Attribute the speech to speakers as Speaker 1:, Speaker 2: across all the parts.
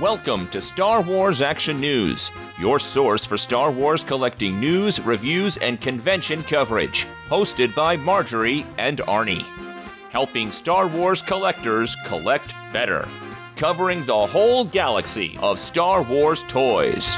Speaker 1: Welcome to Star Wars Action News, your source for Star Wars collecting news, reviews, and convention coverage. Hosted by Marjorie and Arnie. Helping Star Wars collectors collect better. Covering the whole galaxy of Star Wars toys.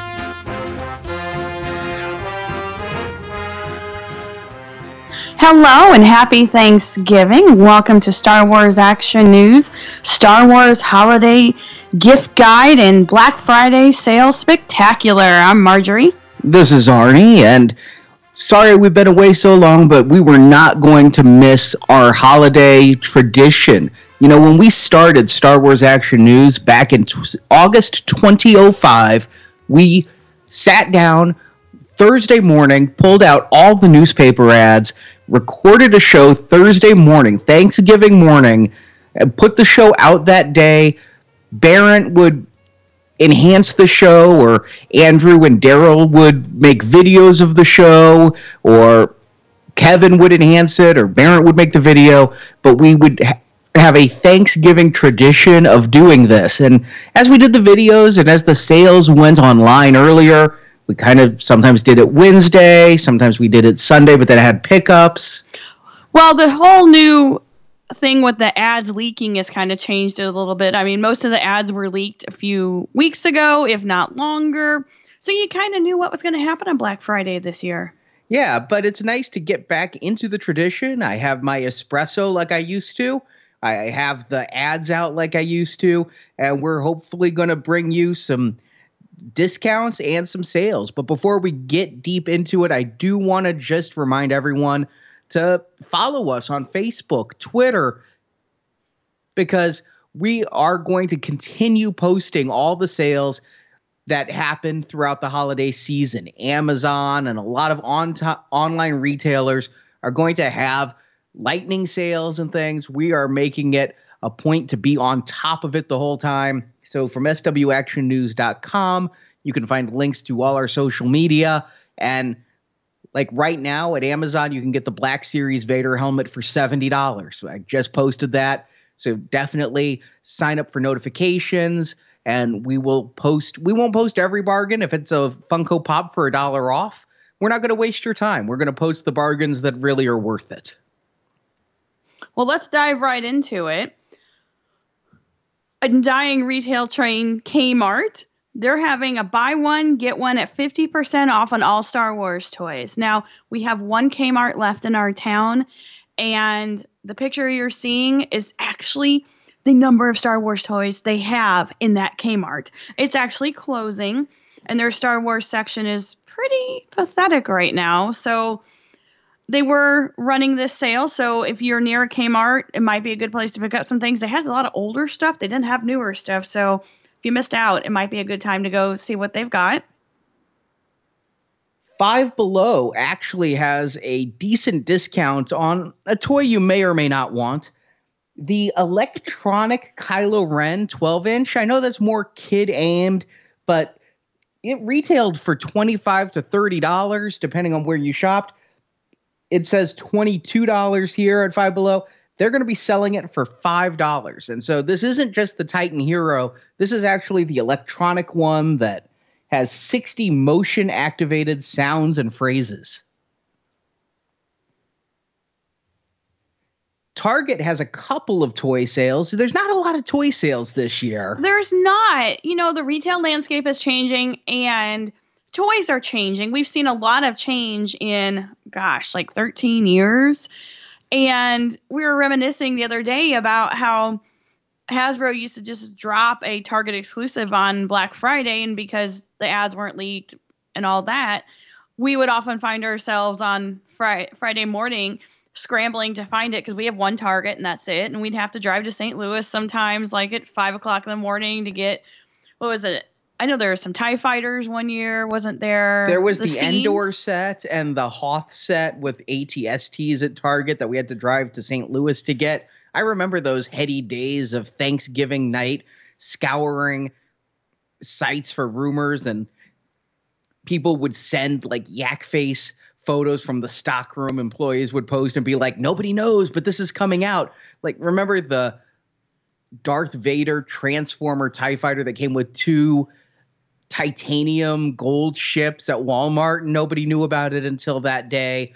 Speaker 2: Hello and happy Thanksgiving. Welcome to Star Wars Action News, Star Wars Holiday Gift Guide, and Black Friday Sale Spectacular. I'm Marjorie.
Speaker 3: This is Arnie, and sorry we've been away so long, but we were not going to miss our holiday tradition. You know, when we started Star Wars Action News back in t- August 2005, we sat down Thursday morning, pulled out all the newspaper ads, recorded a show Thursday morning, Thanksgiving morning, and put the show out that day. Barrett would enhance the show, or Andrew and Daryl would make videos of the show, or Kevin would enhance it, or Barrett would make the video, but we would ha- have a Thanksgiving tradition of doing this. And as we did the videos and as the sales went online earlier, we kind of sometimes did it Wednesday, sometimes we did it Sunday, but then it had pickups.
Speaker 2: Well, the whole new thing with the ads leaking has kind of changed it a little bit. I mean, most of the ads were leaked a few weeks ago, if not longer. So you kind of knew what was going to happen on Black Friday this year.
Speaker 3: Yeah, but it's nice to get back into the tradition. I have my espresso like I used to. I have the ads out like I used to, and we're hopefully going to bring you some discounts and some sales. But before we get deep into it, I do want to just remind everyone to follow us on Facebook, Twitter, because we are going to continue posting all the sales that happen throughout the holiday season. Amazon and a lot of on online retailers are going to have lightning sales and things. We are making it a point to be on top of it the whole time. So from swactionnews.com, you can find links to all our social media and like right now at Amazon, you can get the Black Series Vader helmet for $70. So I just posted that. So definitely sign up for notifications and we will post we won't post every bargain if it's a Funko Pop for a dollar off. We're not going to waste your time. We're going to post the bargains that really are worth it.
Speaker 2: Well, let's dive right into it. A dying retail train, Kmart. They're having a buy one, get one at 50% off on all Star Wars toys. Now, we have one Kmart left in our town, and the picture you're seeing is actually the number of Star Wars toys they have in that Kmart. It's actually closing, and their Star Wars section is pretty pathetic right now. So, they were running this sale. So if you're near a Kmart, it might be a good place to pick up some things. They had a lot of older stuff. They didn't have newer stuff. So if you missed out, it might be a good time to go see what they've got.
Speaker 3: Five Below actually has a decent discount on a toy you may or may not want. The electronic Kylo Ren 12 inch. I know that's more kid aimed, but it retailed for 25 to $30 depending on where you shopped it says $22 here at Five Below. They're going to be selling it for $5. And so this isn't just the Titan Hero. This is actually the electronic one that has 60 motion activated sounds and phrases. Target has a couple of toy sales. There's not a lot of toy sales this year.
Speaker 2: There's not. You know, the retail landscape is changing and toys are changing. We've seen a lot of change in, gosh, like 13 years. And we were reminiscing the other day about how Hasbro used to just drop a Target exclusive on Black Friday, and because the ads weren't leaked and all that, we would often find ourselves on Friday, Friday morning scrambling to find it because we have one Target and that's it. And we'd have to drive to St. Louis sometimes, like at five o'clock in the morning, to get what was it, I know there were some Tie Fighters one year, wasn't there?
Speaker 3: There was the, the Endor set and the Hoth set with ATSTs at Target that we had to drive to St. Louis to get. I remember those heady days of Thanksgiving night, scouring sites for rumors and people would send like yak face photos from the stockroom employees would post and be like nobody knows but this is coming out like remember the darth vader transformer tie fighter that came with two titanium gold ships at walmart. And nobody knew about it until that day.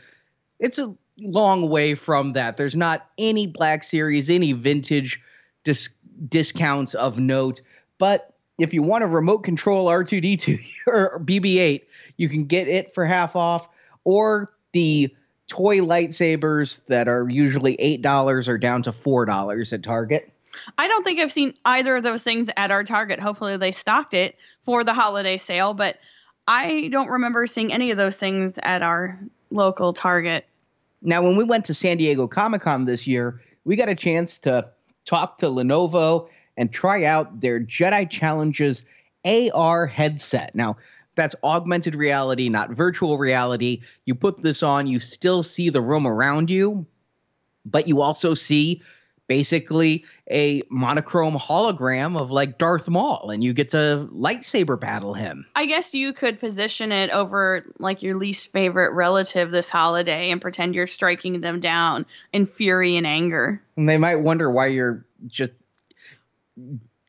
Speaker 3: It's a long way from that. There's not any black series any vintage dis- discounts of note. But if you want a remote control r2d2 or bb8 you can get it for half off or the toy lightsabers that are usually $8 are down to $4 at Target.
Speaker 2: I don't think I've seen either of those things at our Target. Hopefully, they stocked it for the holiday sale, but I don't remember seeing any of those things at our local Target.
Speaker 3: Now, when we went to San Diego Comic Con this year, we got a chance to talk to Lenovo and try out their Jedi Challenges AR headset. Now, that's augmented reality, not virtual reality. You put this on, you still see the room around you, but you also see basically a monochrome hologram of like Darth Maul, and you get to lightsaber battle him.
Speaker 2: I guess you could position it over like your least favorite relative this holiday and pretend you're striking them down in fury and anger.
Speaker 3: And they might wonder why you're just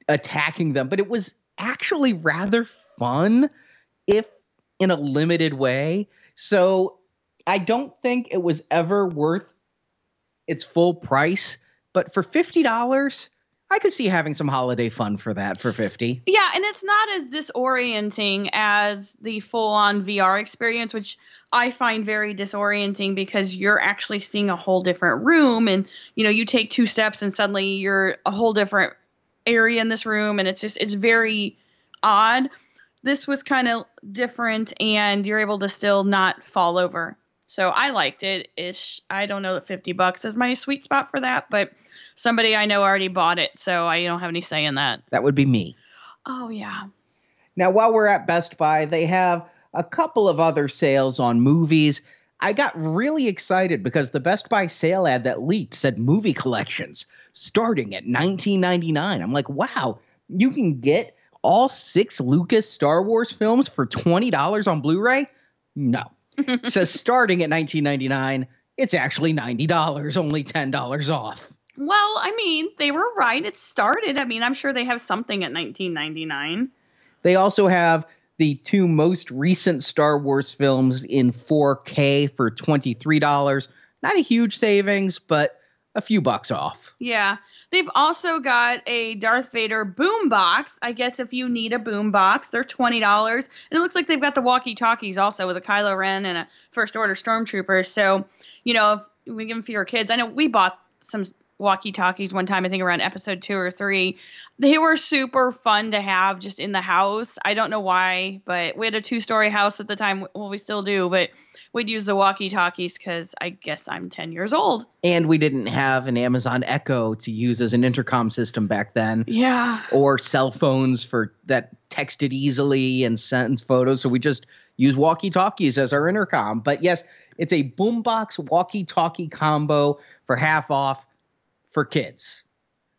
Speaker 3: attacking them, but it was actually rather fun if in a limited way. So I don't think it was ever worth its full price, but for $50, I could see having some holiday fun for that for 50.
Speaker 2: Yeah, and it's not as disorienting as the full on VR experience, which I find very disorienting because you're actually seeing a whole different room and you know, you take two steps and suddenly you're a whole different area in this room and it's just it's very odd this was kind of different and you're able to still not fall over. So I liked it. Ish. I don't know that 50 bucks is my sweet spot for that, but somebody I know already bought it, so I don't have any say in that.
Speaker 3: That would be me.
Speaker 2: Oh yeah.
Speaker 3: Now while we're at Best Buy, they have a couple of other sales on movies. I got really excited because the Best Buy sale ad that leaked said movie collections starting at 19.99. I'm like, "Wow, you can get all six Lucas Star Wars films for $20 on Blu ray? No. says starting at 19.99, it's actually $90, only $10 off.
Speaker 2: Well, I mean, they were right. It started. I mean, I'm sure they have something at 19.99.
Speaker 3: They also have the two most recent Star Wars films in 4K for $23. Not a huge savings, but a few bucks off.
Speaker 2: Yeah. They've also got a Darth Vader boom box. I guess if you need a boom box, they're twenty dollars. And it looks like they've got the walkie talkies also with a Kylo Ren and a First Order Stormtrooper. So, you know, if we give them for your kids. I know we bought some walkie talkies one time, I think around episode two or three. They were super fun to have just in the house. I don't know why, but we had a two story house at the time. Well, we still do, but we'd use the walkie talkies because I guess I'm 10 years old.
Speaker 3: And we didn't have an Amazon Echo to use as an intercom system back then.
Speaker 2: Yeah.
Speaker 3: Or cell phones for that texted easily and sent photos. So we just use walkie talkies as our intercom. But yes, it's a boombox walkie talkie combo for half off for kids.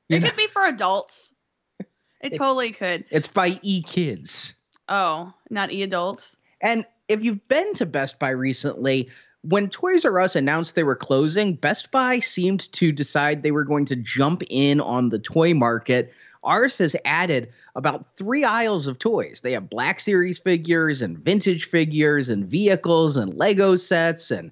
Speaker 2: You it know? could be for adults. It, it totally could.
Speaker 3: It's by E Kids.
Speaker 2: Oh, not E Adults.
Speaker 3: And if you've been to Best Buy recently, when Toys R Us announced they were closing, Best Buy seemed to decide they were going to jump in on the toy market. Ours has added about three aisles of toys. They have Black Series figures and vintage figures and vehicles and Lego sets and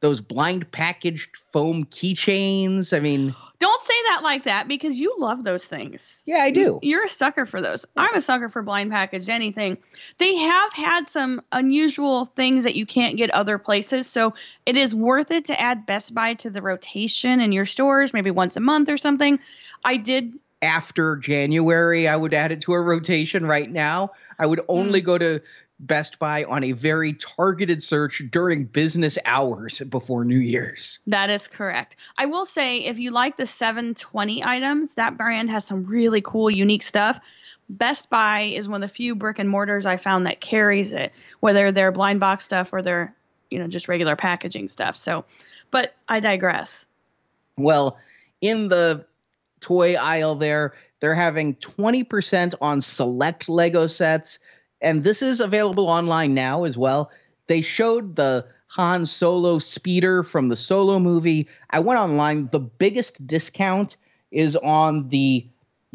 Speaker 3: those blind packaged foam keychains. I mean,
Speaker 2: don't say that like that because you love those things.
Speaker 3: Yeah, I do.
Speaker 2: You're a sucker for those. I'm a sucker for blind packaged anything. They have had some unusual things that you can't get other places. So it is worth it to add Best Buy to the rotation in your stores, maybe once a month or something. I did
Speaker 3: after January, I would add it to a rotation right now. I would only mm. go to Best Buy on a very targeted search during business hours before New Year's.
Speaker 2: That is correct. I will say, if you like the 720 items, that brand has some really cool, unique stuff. Best Buy is one of the few brick and mortars I found that carries it, whether they're blind box stuff or they're, you know, just regular packaging stuff. So, but I digress.
Speaker 3: Well, in the toy aisle there, they're having 20% on select Lego sets and this is available online now as well. They showed the Han Solo speeder from the Solo movie. I went online. The biggest discount is on the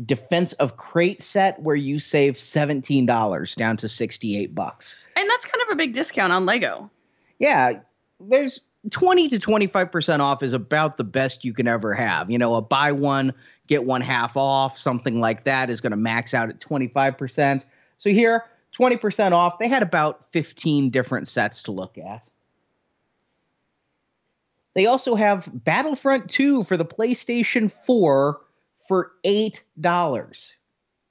Speaker 3: Defense of Crait set where you save $17 down to 68 bucks.
Speaker 2: And that's kind of a big discount on Lego.
Speaker 3: Yeah, there's 20 to 25% off is about the best you can ever have. You know, a buy one, get one half off, something like that is going to max out at 25%. So here, 20% off. They had about 15 different sets to look at. They also have Battlefront 2 for the PlayStation 4 for $8.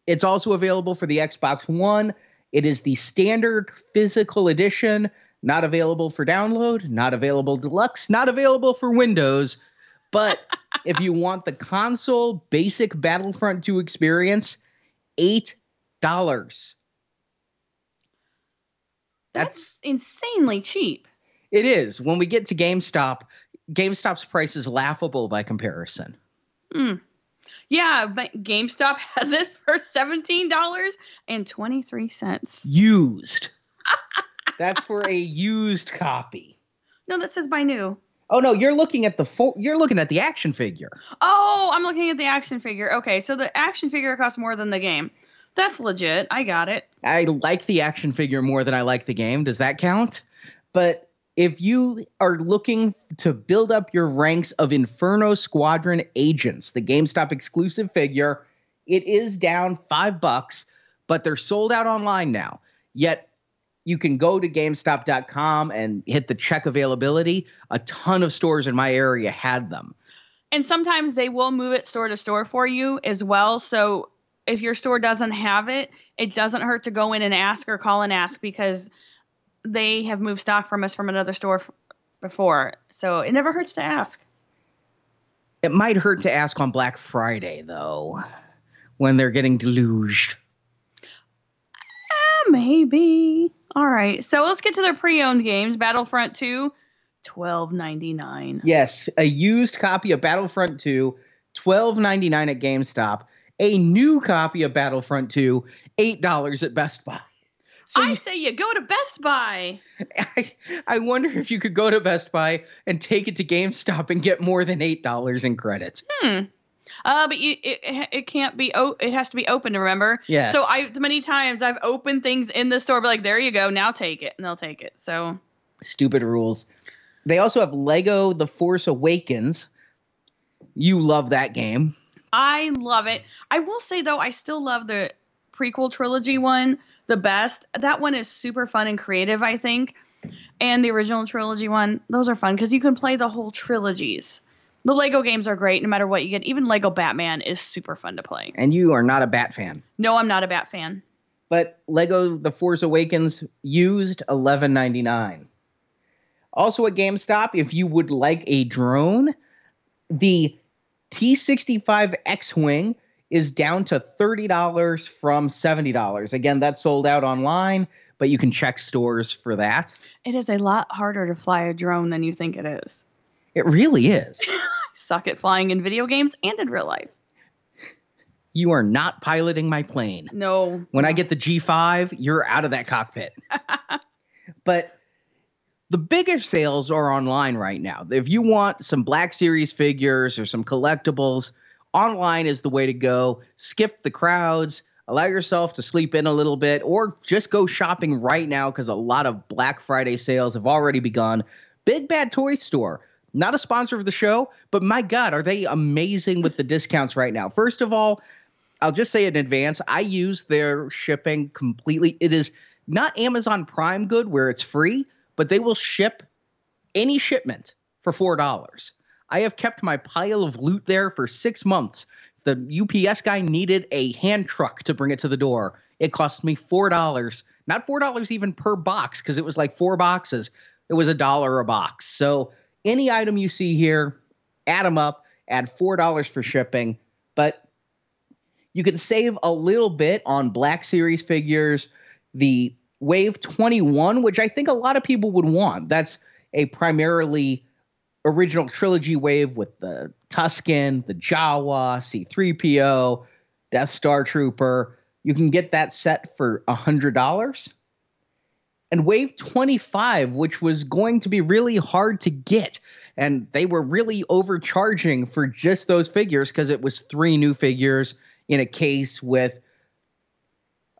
Speaker 3: It's also available for the Xbox One. It is the standard physical edition, not available for download, not available deluxe, not available for Windows. But if you want the console basic Battlefront 2 experience, $8.
Speaker 2: That's, That's insanely cheap.
Speaker 3: It is. When we get to GameStop, GameStop's price is laughable by comparison.
Speaker 2: Mm. Yeah, but GameStop has it for seventeen dollars and twenty three cents.
Speaker 3: Used. That's for a used copy.
Speaker 2: No, that says buy new.
Speaker 3: Oh no, you're looking at the fo- you're looking at the action figure.
Speaker 2: Oh, I'm looking at the action figure. Okay, so the action figure costs more than the game. That's legit. I got it.
Speaker 3: I like the action figure more than I like the game. Does that count? But if you are looking to build up your ranks of Inferno Squadron agents, the GameStop exclusive figure, it is down five bucks, but they're sold out online now. Yet you can go to GameStop.com and hit the check availability. A ton of stores in my area had them.
Speaker 2: And sometimes they will move it store to store for you as well. So if your store doesn't have it, it doesn't hurt to go in and ask or call and ask because they have moved stock from us from another store f- before. So it never hurts to ask.
Speaker 3: It might hurt to ask on Black Friday, though, when they're getting deluged.
Speaker 2: Eh, maybe. All right. So let's get to their pre-owned games. Battlefront 2, twelve ninety nine.
Speaker 3: Yes, a used copy of Battlefront 2, twelve ninety nine at GameStop. A new copy of Battlefront 2, eight dollars at Best Buy.
Speaker 2: So I you, say you go to Best Buy.
Speaker 3: I, I wonder if you could go to Best Buy and take it to GameStop and get more than eight dollars in credits.
Speaker 2: Hmm. Uh, but you, it it can't be. Oh, it has to be open. Remember?
Speaker 3: Yeah.
Speaker 2: So I many times I've opened things in the store, but like, there you go. Now take it, and they'll take it. So
Speaker 3: stupid rules. They also have Lego The Force Awakens. You love that game.
Speaker 2: I love it. I will say though, I still love the prequel trilogy one the best. That one is super fun and creative, I think. And the original trilogy one, those are fun because you can play the whole trilogies. The Lego games are great no matter what you get. Even Lego Batman is super fun to play.
Speaker 3: And you are not a Bat fan.
Speaker 2: No, I'm not a Bat fan.
Speaker 3: But Lego The Force Awakens used eleven ninety nine. Also at GameStop, if you would like a drone, the T65 X-Wing is down to $30 from $70. Again, that's sold out online, but you can check stores for that.
Speaker 2: It is a lot harder to fly a drone than you think it is.
Speaker 3: It really is.
Speaker 2: suck at flying in video games and in real life.
Speaker 3: You are not piloting my plane.
Speaker 2: No.
Speaker 3: When
Speaker 2: no.
Speaker 3: I get the G5, you're out of that cockpit. but the biggest sales are online right now. If you want some Black Series figures or some collectibles, online is the way to go. Skip the crowds, allow yourself to sleep in a little bit, or just go shopping right now because a lot of Black Friday sales have already begun. Big Bad Toy Store, not a sponsor of the show, but my God, are they amazing with the discounts right now? First of all, I'll just say in advance, I use their shipping completely. It is not Amazon Prime good where it's free, but they will ship any shipment for $4. I have kept my pile of loot there for six months. The UPS guy needed a hand truck to bring it to the door. It cost me four dollars, not four dollars even per box, because it was like four boxes. It was a dollar a box. So any item you see here, add them up, add four dollars for shipping. But you can save a little bit on Black Series figures. The Wave 21, which I think a lot of people would want. That's a primarily original trilogy wave with the Tusken, the Jawa, C3PO, Death Star Trooper. You can get that set for $100. And Wave 25, which was going to be really hard to get. And they were really overcharging for just those figures because it was three new figures in a case with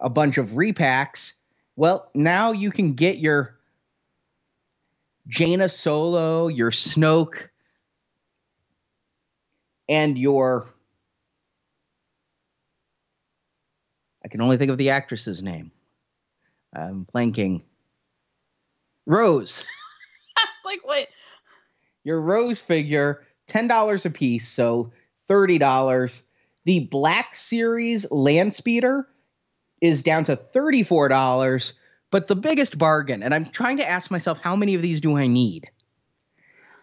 Speaker 3: a bunch of repacks. Well, now you can get your Jaina Solo, your Snoke, and your I can only think of the actress's name. I'm blanking. Rose.
Speaker 2: like what?
Speaker 3: Your Rose figure, $10 a piece, so $30. The Black Series Land Speeder is down to $34, but the biggest bargain, and I'm trying to ask myself how many of these do I need?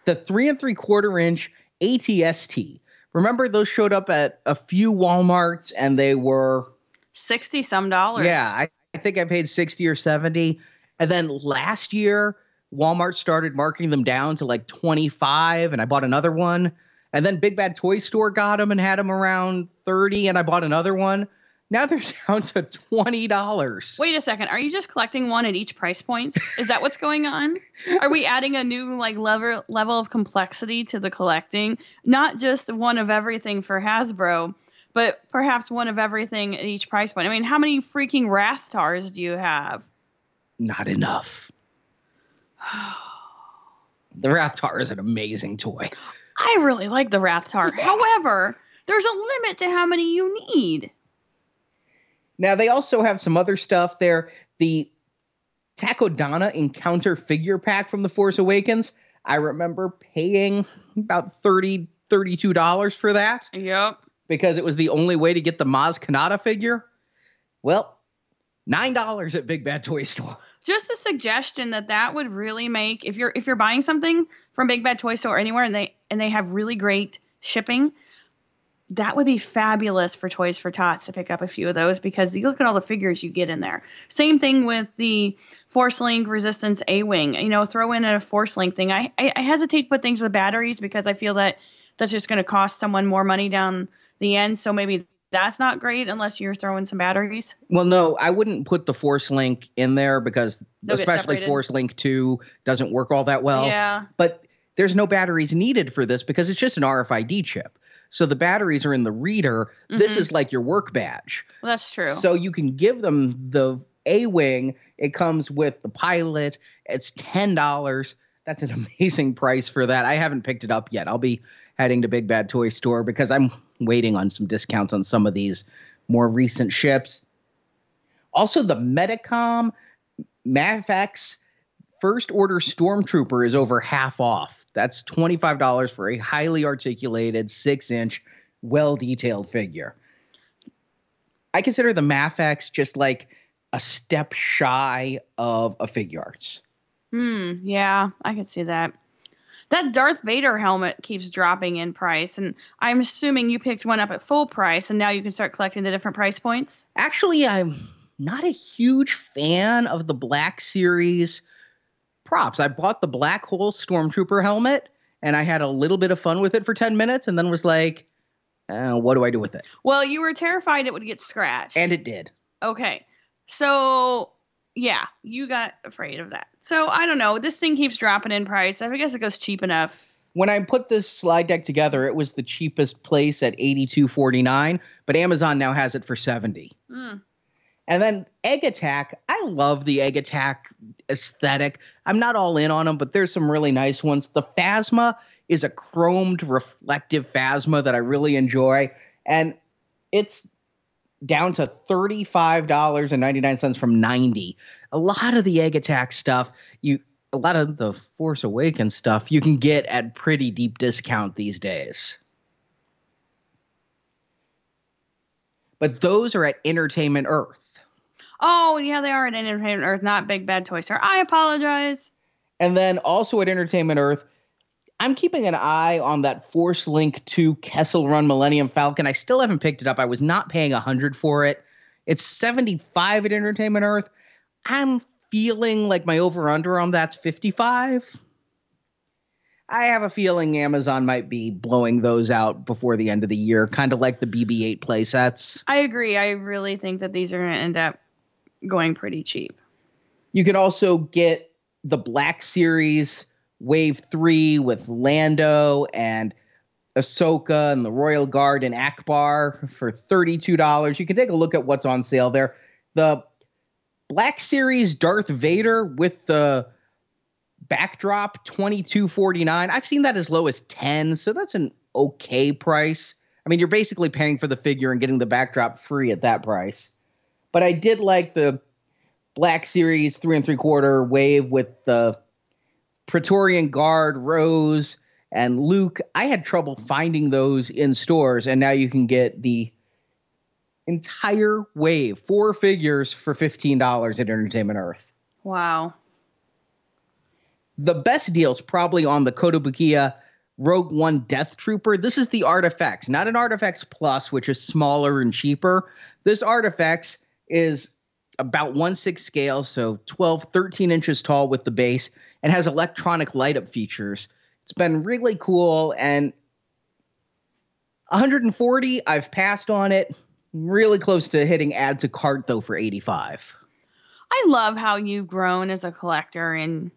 Speaker 3: The three and three quarter inch ATST. Remember those showed up at a few Walmarts and they were
Speaker 2: 60 some dollars.
Speaker 3: Yeah, I, I think I paid 60 or 70. And then last year, Walmart started marking them down to like 25, and I bought another one. And then Big Bad Toy Store got them and had them around 30, and I bought another one. Now they're down to $20.
Speaker 2: Wait a second. Are you just collecting one at each price point? Is that what's going on? Are we adding a new like level level of complexity to the collecting? Not just one of everything for Hasbro, but perhaps one of everything at each price point. I mean, how many freaking Rathtars do you have?
Speaker 3: Not enough. the Rathtar is an amazing toy.
Speaker 2: I really like the Rathtar. Yeah. However, there's a limit to how many you need.
Speaker 3: Now they also have some other stuff there. The Takodana Encounter figure pack from The Force Awakens. I remember paying about 30 $32 for that.
Speaker 2: Yep.
Speaker 3: Because it was the only way to get the Maz Kanata figure. Well, $9 at Big Bad Toy Store.
Speaker 2: Just a suggestion that that would really make if you're if you're buying something from Big Bad Toy Store anywhere and they and they have really great shipping, that would be fabulous for Toys for Tots to pick up a few of those because you look at all the figures you get in there. Same thing with the Force Link Resistance A Wing. You know, throw in a Force Link thing. I, I, I hesitate to put things with batteries because I feel that that's just going to cost someone more money down the end. So maybe that's not great unless you're throwing some batteries.
Speaker 3: Well, no, I wouldn't put the Force Link in there because They'll especially Force Link 2 doesn't work all that well.
Speaker 2: Yeah.
Speaker 3: But there's no batteries needed for this because it's just an RFID chip. So the batteries are in the reader. Mm-hmm. This is like your work badge.
Speaker 2: Well, that's true.
Speaker 3: So you can give them the A Wing. It comes with the pilot. It's $10. That's an amazing price for that. I haven't picked it up yet. I'll be heading to Big Bad Toy Store because I'm waiting on some discounts on some of these more recent ships. Also, the Medicom Mafex First Order Stormtrooper is over half off. That's $25 for a highly articulated, six inch, well detailed figure. I consider the Mafex just like a step shy of a Figuarts.
Speaker 2: Hmm, yeah, I could see that. That Darth Vader helmet keeps dropping in price, and I'm assuming you picked one up at full price, and now you can start collecting the different price points.
Speaker 3: Actually, I'm not a huge fan of the Black Series props. I bought the black hole stormtrooper helmet and I had a little bit of fun with it for 10 minutes and then was like, uh, what do I do with it?
Speaker 2: Well, you were terrified it would get scratched.
Speaker 3: And it did.
Speaker 2: Okay. So, yeah, you got afraid of that. So, I don't know. This thing keeps dropping in price. I guess it goes cheap enough.
Speaker 3: When I put this slide deck together, it was the cheapest place at 82.49, but Amazon now has it for 70. Mm. And then Egg Attack, I love the Egg Attack aesthetic. I'm not all in on them, but there's some really nice ones. The Phasma is a chromed reflective Phasma that I really enjoy. And it's down to $35.99 from 90. A lot of the Egg Attack stuff, you a lot of the Force Awakens stuff you can get at pretty deep discount these days. But those are at Entertainment Earth.
Speaker 2: Oh, yeah, they are at Entertainment Earth, not Big Bad Toy Store. I apologize.
Speaker 3: And then also at Entertainment Earth, I'm keeping an eye on that Force Link 2 Kessel Run Millennium Falcon. I still haven't picked it up. I was not paying 100 for it. It's 75 at Entertainment Earth. I'm feeling like my over under on that's 55. I have a feeling Amazon might be blowing those out before the end of the year, kind of like the BB-8 playsets.
Speaker 2: I agree. I really think that these are going to end up going pretty cheap.
Speaker 3: You can also get the Black Series Wave 3 with Lando and Ahsoka and the Royal Guard and Ackbar for $32. You can take a look at what's on sale there. The Black Series Darth Vader with the backdrop 22.49. I've seen that as low as 10, so that's an okay price. I mean, you're basically paying for the figure and getting the backdrop free at that price. But I did like the Black Series 3 and 3 quarter wave with the Praetorian Guard, Rose, and Luke. I had trouble finding those in stores, and now you can get the entire wave, four figures for $15 at Entertainment Earth.
Speaker 2: Wow.
Speaker 3: The best deal's probably on the Kotobukiya Rogue One Death Trooper. This is the ArtFX, not an ArtFX Plus, which is smaller and cheaper. This ArtFX is about 1 6 scale, so 12, 13 inches tall with the base, and has electronic light up features. It's been really cool, and 140, I've passed on it. Really close to hitting add to cart though for 85.
Speaker 2: I love how you've grown as a collector and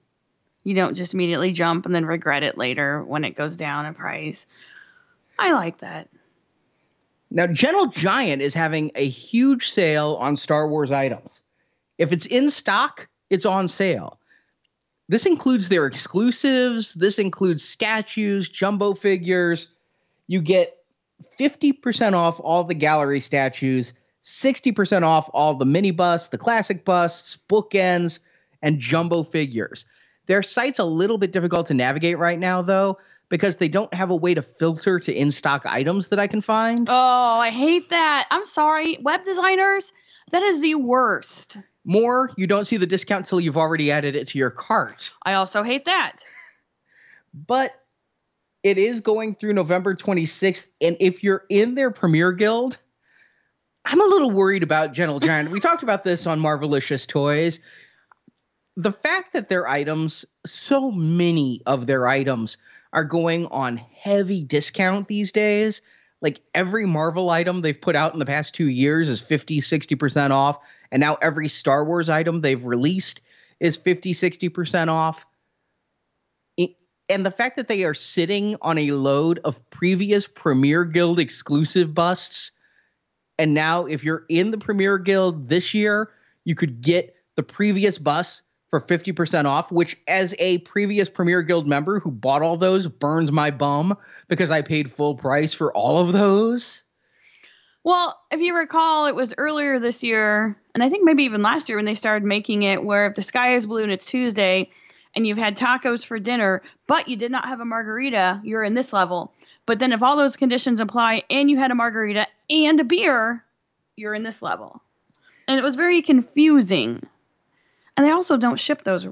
Speaker 2: you don't just immediately jump and then regret it later when it goes down in price. I like that.
Speaker 3: Now, Gentle Giant is having a huge sale on Star Wars items. If it's in stock, it's on sale. This includes their exclusives, this includes statues, jumbo figures. You get 50% off all the gallery statues, 60% off all the mini busts, the classic busts, bookends, and jumbo figures. Their site's a little bit difficult to navigate right now, though, because they don't have a way to filter to in stock items that I can find.
Speaker 2: Oh, I hate that. I'm sorry. Web designers, that is the worst.
Speaker 3: More, you don't see the discount till you've already added it to your cart.
Speaker 2: I also hate that.
Speaker 3: But it is going through November 26th. And if you're in their Premier Guild, I'm a little worried about Gentle Giant. we talked about this on Marvelicious Toys. The fact that their items, so many of their items, are going on heavy discount these days. Like every Marvel item they've put out in the past two years is 50, 60% off. And now every Star Wars item they've released is 50, 60% off and the fact that they are sitting on a load of previous Premier Guild exclusive busts, and now if you're in the Premier Guild this year, you could get the previous bust for 50% off, which as a previous Premier Guild member who bought all those burns my bum because I paid full price for all of those.
Speaker 2: Well, if you recall, it was earlier this year, and I think maybe even last year when they started making it where if the sky is blue and it's Tuesday, and you've had tacos for dinner, but you did not have a margarita, you're in this level. But then if all those conditions apply and you had a margarita and a beer, you're in this level. And it was very confusing. And they also don't ship those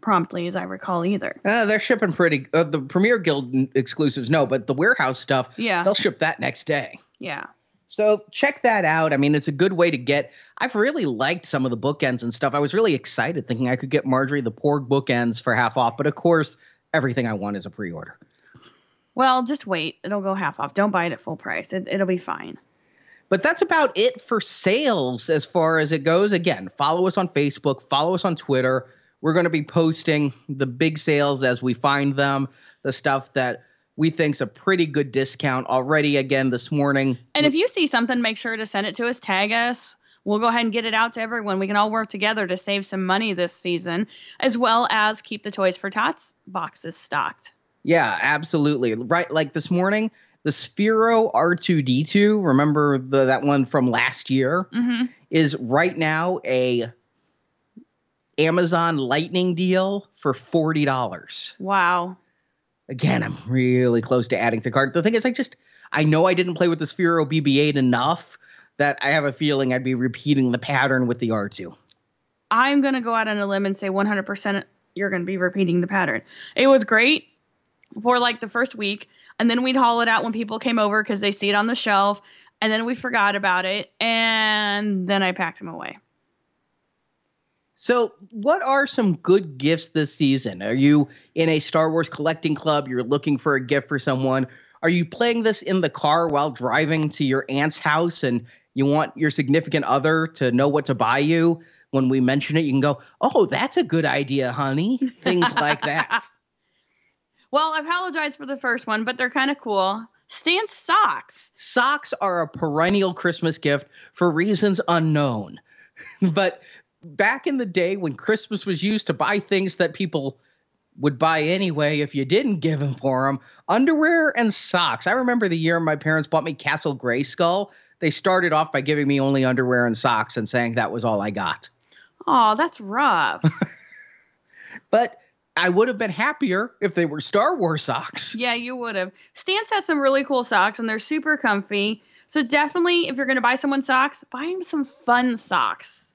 Speaker 2: promptly, as I recall, either.
Speaker 3: Uh, they're shipping pretty. Uh, the Premier Guild exclusives, no, but the warehouse stuff,
Speaker 2: yeah,
Speaker 3: they'll ship that next day.
Speaker 2: Yeah.
Speaker 3: So check that out. I mean, it's a good way to get. I've really liked some of the bookends and stuff. I was really excited thinking I could get Marjorie the Porg bookends for half off, but of course, everything I want is a pre-order.
Speaker 2: Well, just wait. It'll go half off. Don't buy it at full price. It, it'll be fine.
Speaker 3: But that's about it for sales as far as it goes. Again, follow us on Facebook, follow us on Twitter. We're going to be posting the big sales as we find them, the stuff that we think's a pretty good discount already again this morning.
Speaker 2: And if you see something, make sure to send it to us, tag us. We'll go ahead and get it out to everyone. We can all work together to save some money this season, as well as keep the Toys for Tots boxes stocked.
Speaker 3: Yeah, absolutely. Right, like this morning, the Sphero R2D2, remember the that one from last year,
Speaker 2: mm-hmm.
Speaker 3: is right now a Amazon Lightning deal for forty dollars.
Speaker 2: Wow
Speaker 3: again, I'm really close to adding to cart. The thing is, I just I know I didn't play with the Sphero BB-8 enough that I have a feeling I'd be repeating the pattern with the R2.
Speaker 2: I'm gonna go out on a limb and say 100% you're gonna be repeating the pattern. It was great for like the first week, and then we'd haul it out when people came over because they see it on the shelf, and then we forgot about it, and then I packed them away.
Speaker 3: So, what are some good gifts this season? Are you in a Star Wars collecting club? You're looking for a gift for someone. Are you playing this in the car while driving to your aunt's house and you want your significant other to know what to buy you? When we mention it, you can go, Oh, that's a good idea, honey. Things like that.
Speaker 2: Well, I apologize for the first one, but they're kind of cool. Stance socks.
Speaker 3: Socks are a perennial Christmas gift for reasons unknown. but back in the day when Christmas was used to buy things that people would buy anyway if you didn't give them for them, underwear and socks. I remember the year my parents bought me Castle Grayskull. They started off by giving me only underwear and socks and saying that was all I got.
Speaker 2: Oh, that's rough.
Speaker 3: but I would have been happier if they were Star Wars socks.
Speaker 2: Yeah, you would have. Stance has some really cool socks and they're super comfy. So definitely, if you're going to buy someone socks, buy them some fun socks.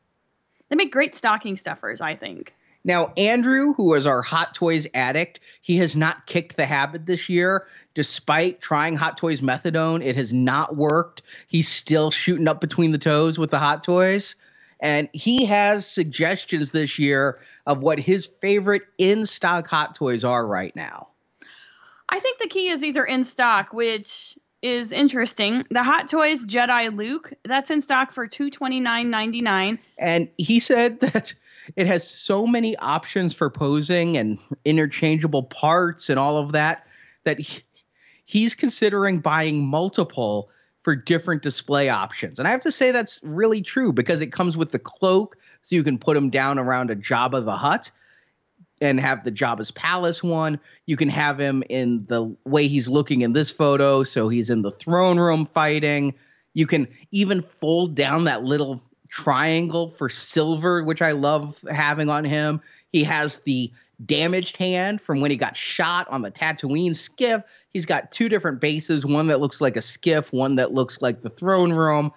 Speaker 2: They make great stocking stuffers, I think.
Speaker 3: Now, Andrew, who is our Hot Toys addict, he has not kicked the habit this year. Despite trying Hot Toys methadone, it has not worked. He's still shooting up between the toes with the Hot Toys. And he has suggestions this year of what his favorite in stock Hot Toys are right now.
Speaker 2: I think the key is these are in stock, which is interesting. The Hot Toys Jedi Luke, that's in stock for two twenty nine ninety nine.
Speaker 3: And he said that it has so many options for posing and interchangeable parts and all of that that he, he's considering buying multiple for different display options. And I have to say that's really true because it comes with the cloak, so you can put him down around a Jabba the Hutt and have the Jabba's palace one. You can have him in the way he's looking in this photo, so he's in the throne room fighting. You can even fold down that little triangle for silver, which I love having on him. He has the damaged hand from when he got shot on the Tatooine skiff. He's got two different bases, one that looks like a skiff, one that looks like the throne room.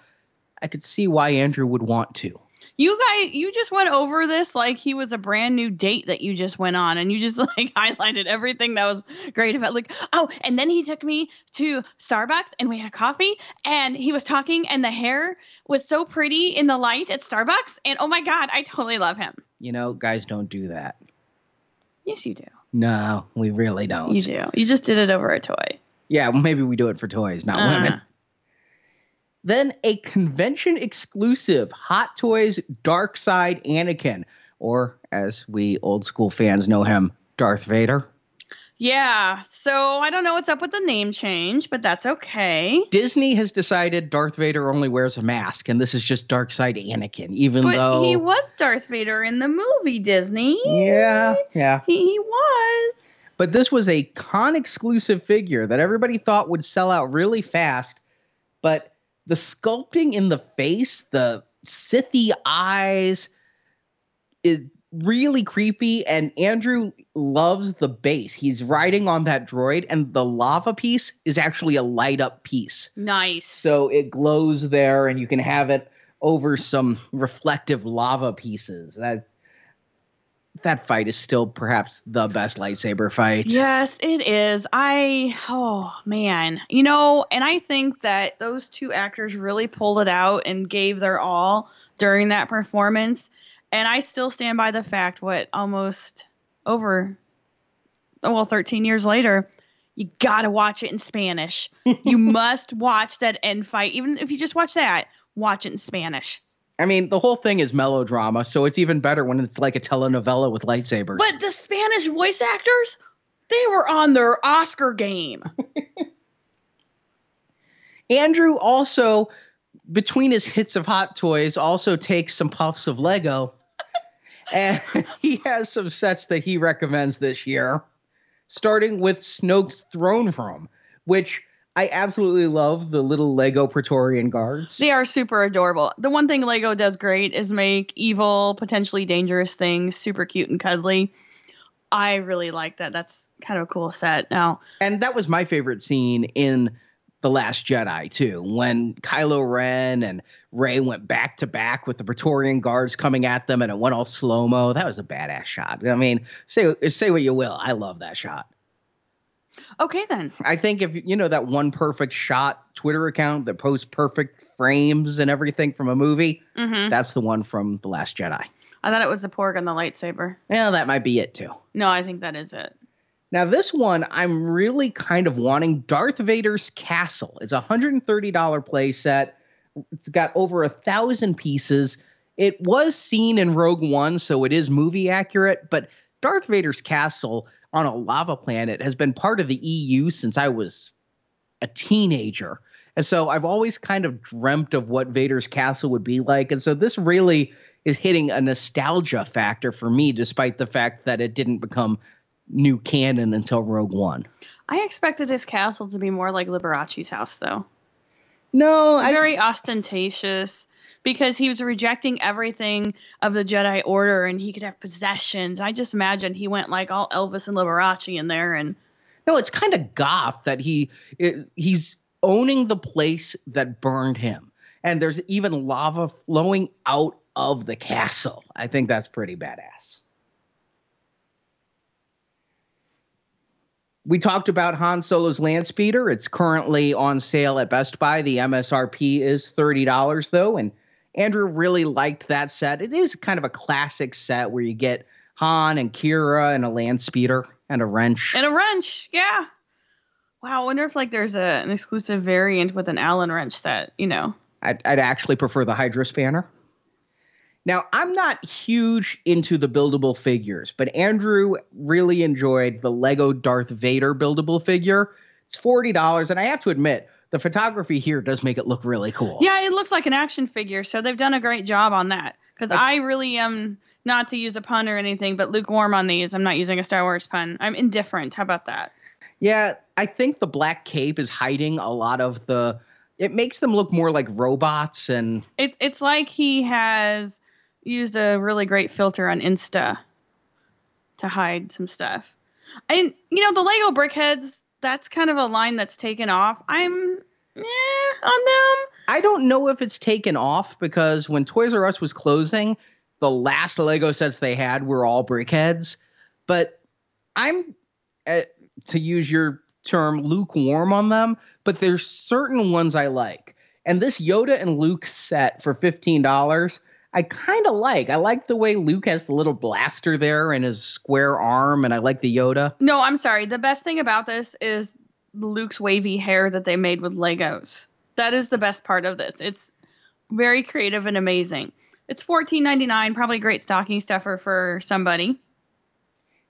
Speaker 3: I could see why Andrew would want to.
Speaker 2: You guys, you just went over this like he was a brand new date that you just went on, and you just like highlighted everything that was great about. Like, oh, and then he took me to Starbucks, and we had coffee, and he was talking, and the hair was so pretty in the light at Starbucks, and oh my god, I totally love him.
Speaker 3: You know, guys don't do that.
Speaker 2: Yes, you do.
Speaker 3: No, we really don't.
Speaker 2: You do. You just did it over a toy.
Speaker 3: Yeah, well, maybe we do it for toys, not
Speaker 2: Uh.
Speaker 3: women. Then a convention exclusive Hot Toys Dark Side Anakin, or as we old school fans know him, Darth Vader.
Speaker 2: Yeah. So I don't know what's up with the name change, but that's okay.
Speaker 3: Disney has decided Darth Vader only wears a mask, and this is just Dark Side Anakin, even
Speaker 2: But
Speaker 3: though
Speaker 2: he was Darth Vader in the movie Disney.
Speaker 3: Yeah, yeah.
Speaker 2: He, he was.
Speaker 3: But this was a con exclusive figure that everybody thought would sell out really fast. But the sculpting in the face, the Sithy eyes, is really creepy. And Andrew loves the base. He's riding on that droid, and the lava piece is actually a light up piece.
Speaker 2: Nice.
Speaker 3: So it glows there, and you can have it over some reflective lava pieces. That that fight is still perhaps the best lightsaber fight.
Speaker 2: Yes, it is. I oh man. You know, and I think that those two actors really pulled it out and gave their all during that performance. And I still stand by the fact what almost over oh, well 13 years later, you got to watch it in Spanish. you must watch that end fight even if you just watch that, watch it in Spanish.
Speaker 3: I mean, the whole thing is melodrama, so it's even better when it's like a telenovela with lightsabers.
Speaker 2: But the Spanish voice actors, they were on their Oscar game.
Speaker 3: Andrew also, between his hits of Hot Toys, also takes some puffs of Lego. and he has some sets that he recommends this year, starting with Snoke's throne room, which I absolutely love the little Lego Praetorian guards.
Speaker 2: They are super adorable. The one thing Lego does great is make evil, potentially dangerous things super cute and cuddly. I really like that. That's kind of a cool set. Now,
Speaker 3: And that was my favorite scene in The Last Jedi, too, when Kylo Ren and Rey went back to back with the Praetorian guards coming at them and it went all slow mo. That was a badass shot. I mean, say say what you will. I love that shot.
Speaker 2: Okay then.
Speaker 3: I think if you know that one perfect shot Twitter account that posts perfect frames and everything from a movie,
Speaker 2: hmm
Speaker 3: that's the one from The Last Jedi.
Speaker 2: I thought it was the porg on the lightsaber.
Speaker 3: Yeah, that might be it too.
Speaker 2: No, I think that is it.
Speaker 3: Now, this one, I'm really kind of wanting Darth Vader's Castle. It's a $130 playset. It's got over a thousand pieces. It was seen in Rogue One, so it is movie accurate, but Darth Vader's Castle on a lava planet has been part of the EU since I was a teenager. And so I've always kind of dreamt of what Vader's castle would be like. And so this really is hitting a nostalgia factor for me, despite the fact that it didn't become new canon until Rogue One.
Speaker 2: I expected his castle to be more like Liberace's house, though.
Speaker 3: No, I,
Speaker 2: Very ostentatious because he was rejecting everything of the Jedi Order and he could have possessions. I just imagine he went like all Elvis and Liberace in there and
Speaker 3: no, it's kind of goth that he it, he's owning the place that burned him, and there's even lava flowing out of the castle. I think that's pretty badass. We talked about Han Solo's land speeder. It's currently on sale at Best Buy. The MSRP is $30 though, and Andrew really liked that set. It is kind of a classic set where you get Han and Qi'ra and a land speeder and a wrench.
Speaker 2: and a wrench. Yeah. Wow, I wonder if like there's a, an exclusive variant with an Allen wrench that you know.
Speaker 3: I'd, I'd actually prefer the Hydrospanner. Now, I'm not huge into the buildable figures, but Andrew really enjoyed the Lego Darth Vader buildable figure. It's $40, and I have to admit, the photography here does make it look really cool.
Speaker 2: Yeah, it looks like an action figure, so they've done a great job on that. Because I really am not to use a pun or anything, but lukewarm on these. I'm not using a Star Wars pun. I'm indifferent. How about that?
Speaker 3: Yeah, I think the black cape is hiding a lot of the. It makes them look more like robots, and
Speaker 2: It's it's like he has used a really great filter on Insta to hide some stuff. And you know, the Lego BrickHeadz, that's kind of a line that's taken off. I'm eh, on them.
Speaker 3: I don't know if it's taken off because when Toys R Us was closing, the last Lego sets they had were all BrickHeadz. But I'm, uh, to use your term, lukewarm on them. But there's certain ones I like, and this Yoda and Luke set for fifteen dollars. I kind of like. I like the way Luke has the little blaster there and his square arm, and I like the Yoda.
Speaker 2: No, I'm sorry. The best thing about this is Luke's wavy hair that they made with Legos. That is the best part of this. It's very creative and amazing. It's $14.99, probably a great stocking stuffer for somebody.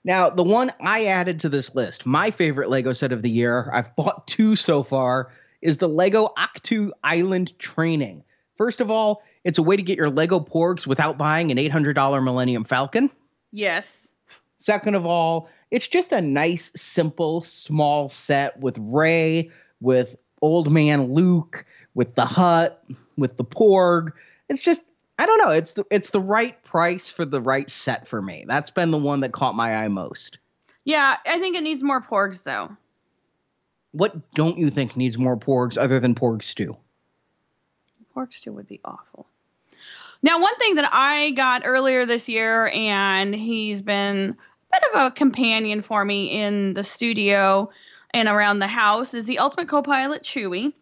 Speaker 3: Now, the one I added to this list, my favorite Lego set of the year, I've bought two so far, is the Lego Ahch-To Island Training. First of all, it's a way to get your Lego Porgs without buying an $800 Millennium Falcon.
Speaker 2: Yes.
Speaker 3: Second of all, it's just a nice, simple, small set with Rey, with Old Man Luke, with the Hut, with the Porg. It's just I don't know. It's the it's the right price for the right set for me. That's been the one that caught my eye most.
Speaker 2: Yeah, I think it needs more porgs though.
Speaker 3: What don't you think needs more porgs other than porg stew?
Speaker 2: Pork stew would be awful. Now, one thing that I got earlier this year, and he's been a bit of a companion for me in the studio and around the house, is the Ultimate Co-Pilot Chewie.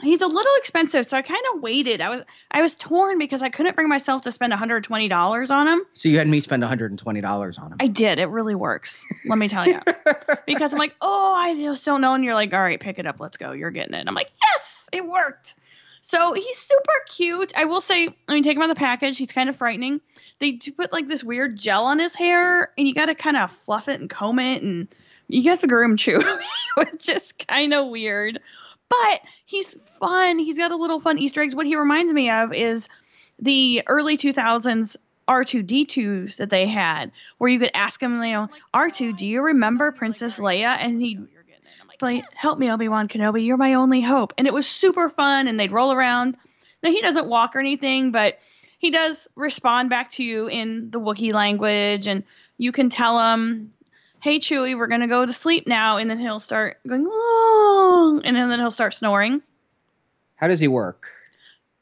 Speaker 2: He's a little expensive, so I kind of waited. I was I was torn because I couldn't bring myself to spend $120 on him.
Speaker 3: So you had me spend $120 on him.
Speaker 2: I did. It really works. Let me tell you. because I'm like, oh, I just don't know. And you're like, all right, pick it up. Let's go. You're getting it. I'm like, yes, it worked. So he's super cute. I will say, I mean, take him out of the package. He's kind of frightening. They do put like this weird gel on his hair, and you got to kind of fluff it and comb it, and you got to groom chew, which is kind of weird. But he's fun. He's got a little fun Easter eggs. What he reminds me of is the early 2000s R2D2s that they had, where you could ask him, you know, R2, do you remember Princess Leia? And he'd help me, Obi Wan Kenobi, you're my only hope. And it was super fun, and they'd roll around. Now, he doesn't walk or anything, but he does respond back to you in the Wookiee language, and you can tell him, hey, Chewie, we're going to go to sleep now. And then he'll start going, oh, and then he'll start snoring.
Speaker 3: How does he work?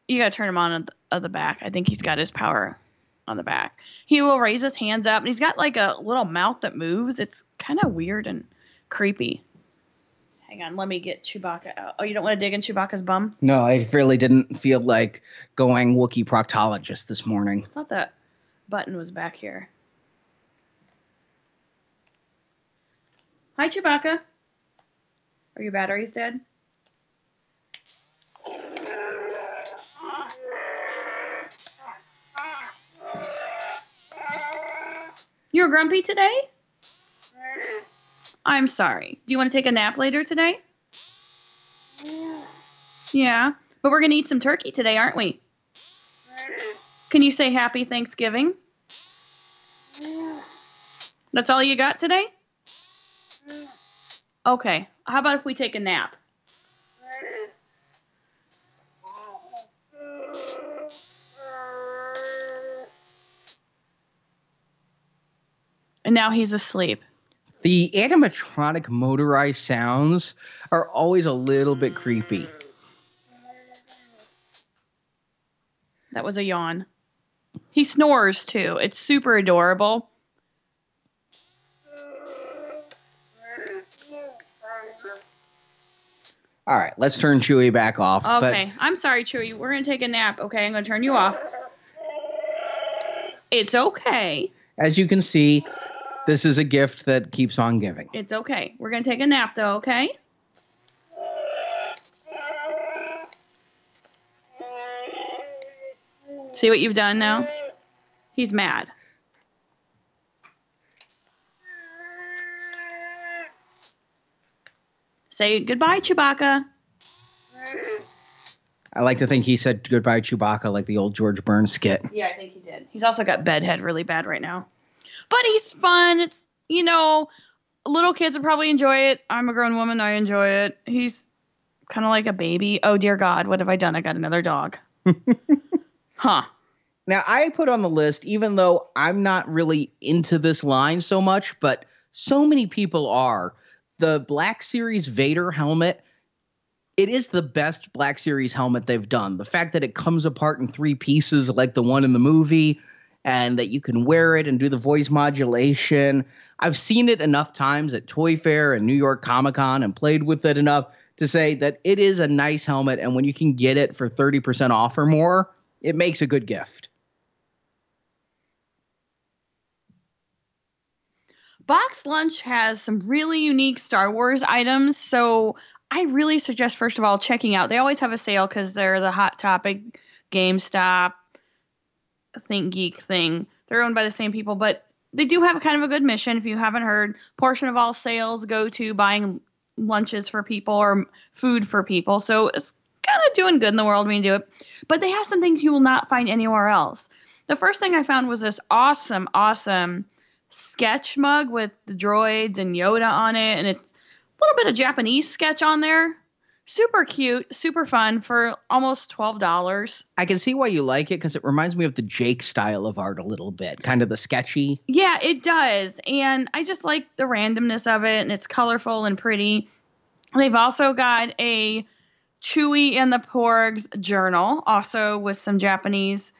Speaker 2: You got to turn him on at the, at the back. I think he's got his power on the back. He will raise his hands up, and he's got like a little mouth that moves. It's kind of weird and creepy. Hang on, let me get Chewbacca out. Oh, you don't want to dig in Chewbacca's bum?
Speaker 3: No, I really didn't feel like going Wookiee proctologist this morning.
Speaker 2: I thought that button was back here. Hi, Chewbacca. Are your batteries dead? You're grumpy today? I'm sorry. Do you want to take a nap later today? Yeah. Yeah. But we're going to eat some turkey today, aren't we? Can you say happy Thanksgiving? That's all you got today? Okay. How about if we take a nap? And now he's asleep.
Speaker 3: The animatronic motorized sounds are always a little bit creepy.
Speaker 2: That was a yawn. He snores too. It's super adorable.
Speaker 3: All right, let's turn Chewie back off.
Speaker 2: Okay. I'm sorry, Chewie. We're going to take a nap. Okay. I'm going to turn you off. It's okay.
Speaker 3: as you can see, this is a gift that keeps on giving.
Speaker 2: It's okay. We're going to take a nap though, okay? See what you've done now? He's mad. Say goodbye, Chewbacca.
Speaker 3: I like to think he said goodbye Chewbacca like the old George Burns skit.
Speaker 2: Yeah, I think he did. He's also got bedhead really bad right now. But he's fun. It's you know, little kids would probably enjoy it. I'm a grown woman, I enjoy it. He's kind of like a baby. Oh dear God, what have I done? I got another dog. huh.
Speaker 3: Now, I put on the list, even though I'm not really into this line so much, but so many people are. The Black Series Vader helmet, it is the best Black Series helmet they've done. The fact that it comes apart in three pieces, like the one in the movie, and that you can wear it and do the voice modulation. I've seen it enough times at Toy Fair and New York Comic Con and played with it enough to say that it is a nice helmet. And when you can get it for 30% off or more, it makes a good gift.
Speaker 2: Box Lunch has some really unique Star Wars items, so I really suggest first of all checking out. They always have a sale because they're the hot topic GameStop Think Geek thing. They're owned by the same people, but they do have kind of a good mission. If you haven't heard, portion of all sales go to buying lunches for people or food for people. So it's kind of doing good in the world when you do it. But they have some things you will not find anywhere else. The first thing I found was this awesome, awesome sketch mug with the droids and Yoda on it, and it's a little bit of Japanese sketch on there. Super cute, super fun for almost twelve dollars.
Speaker 3: I can see why you like it because it reminds me of the Jake style of art a little bit, kind of the sketchy.
Speaker 2: Yeah, it does, and I just like the randomness of it, and it's colorful and pretty. They've also got a Chewie and the Porgs journal, also with some Japanese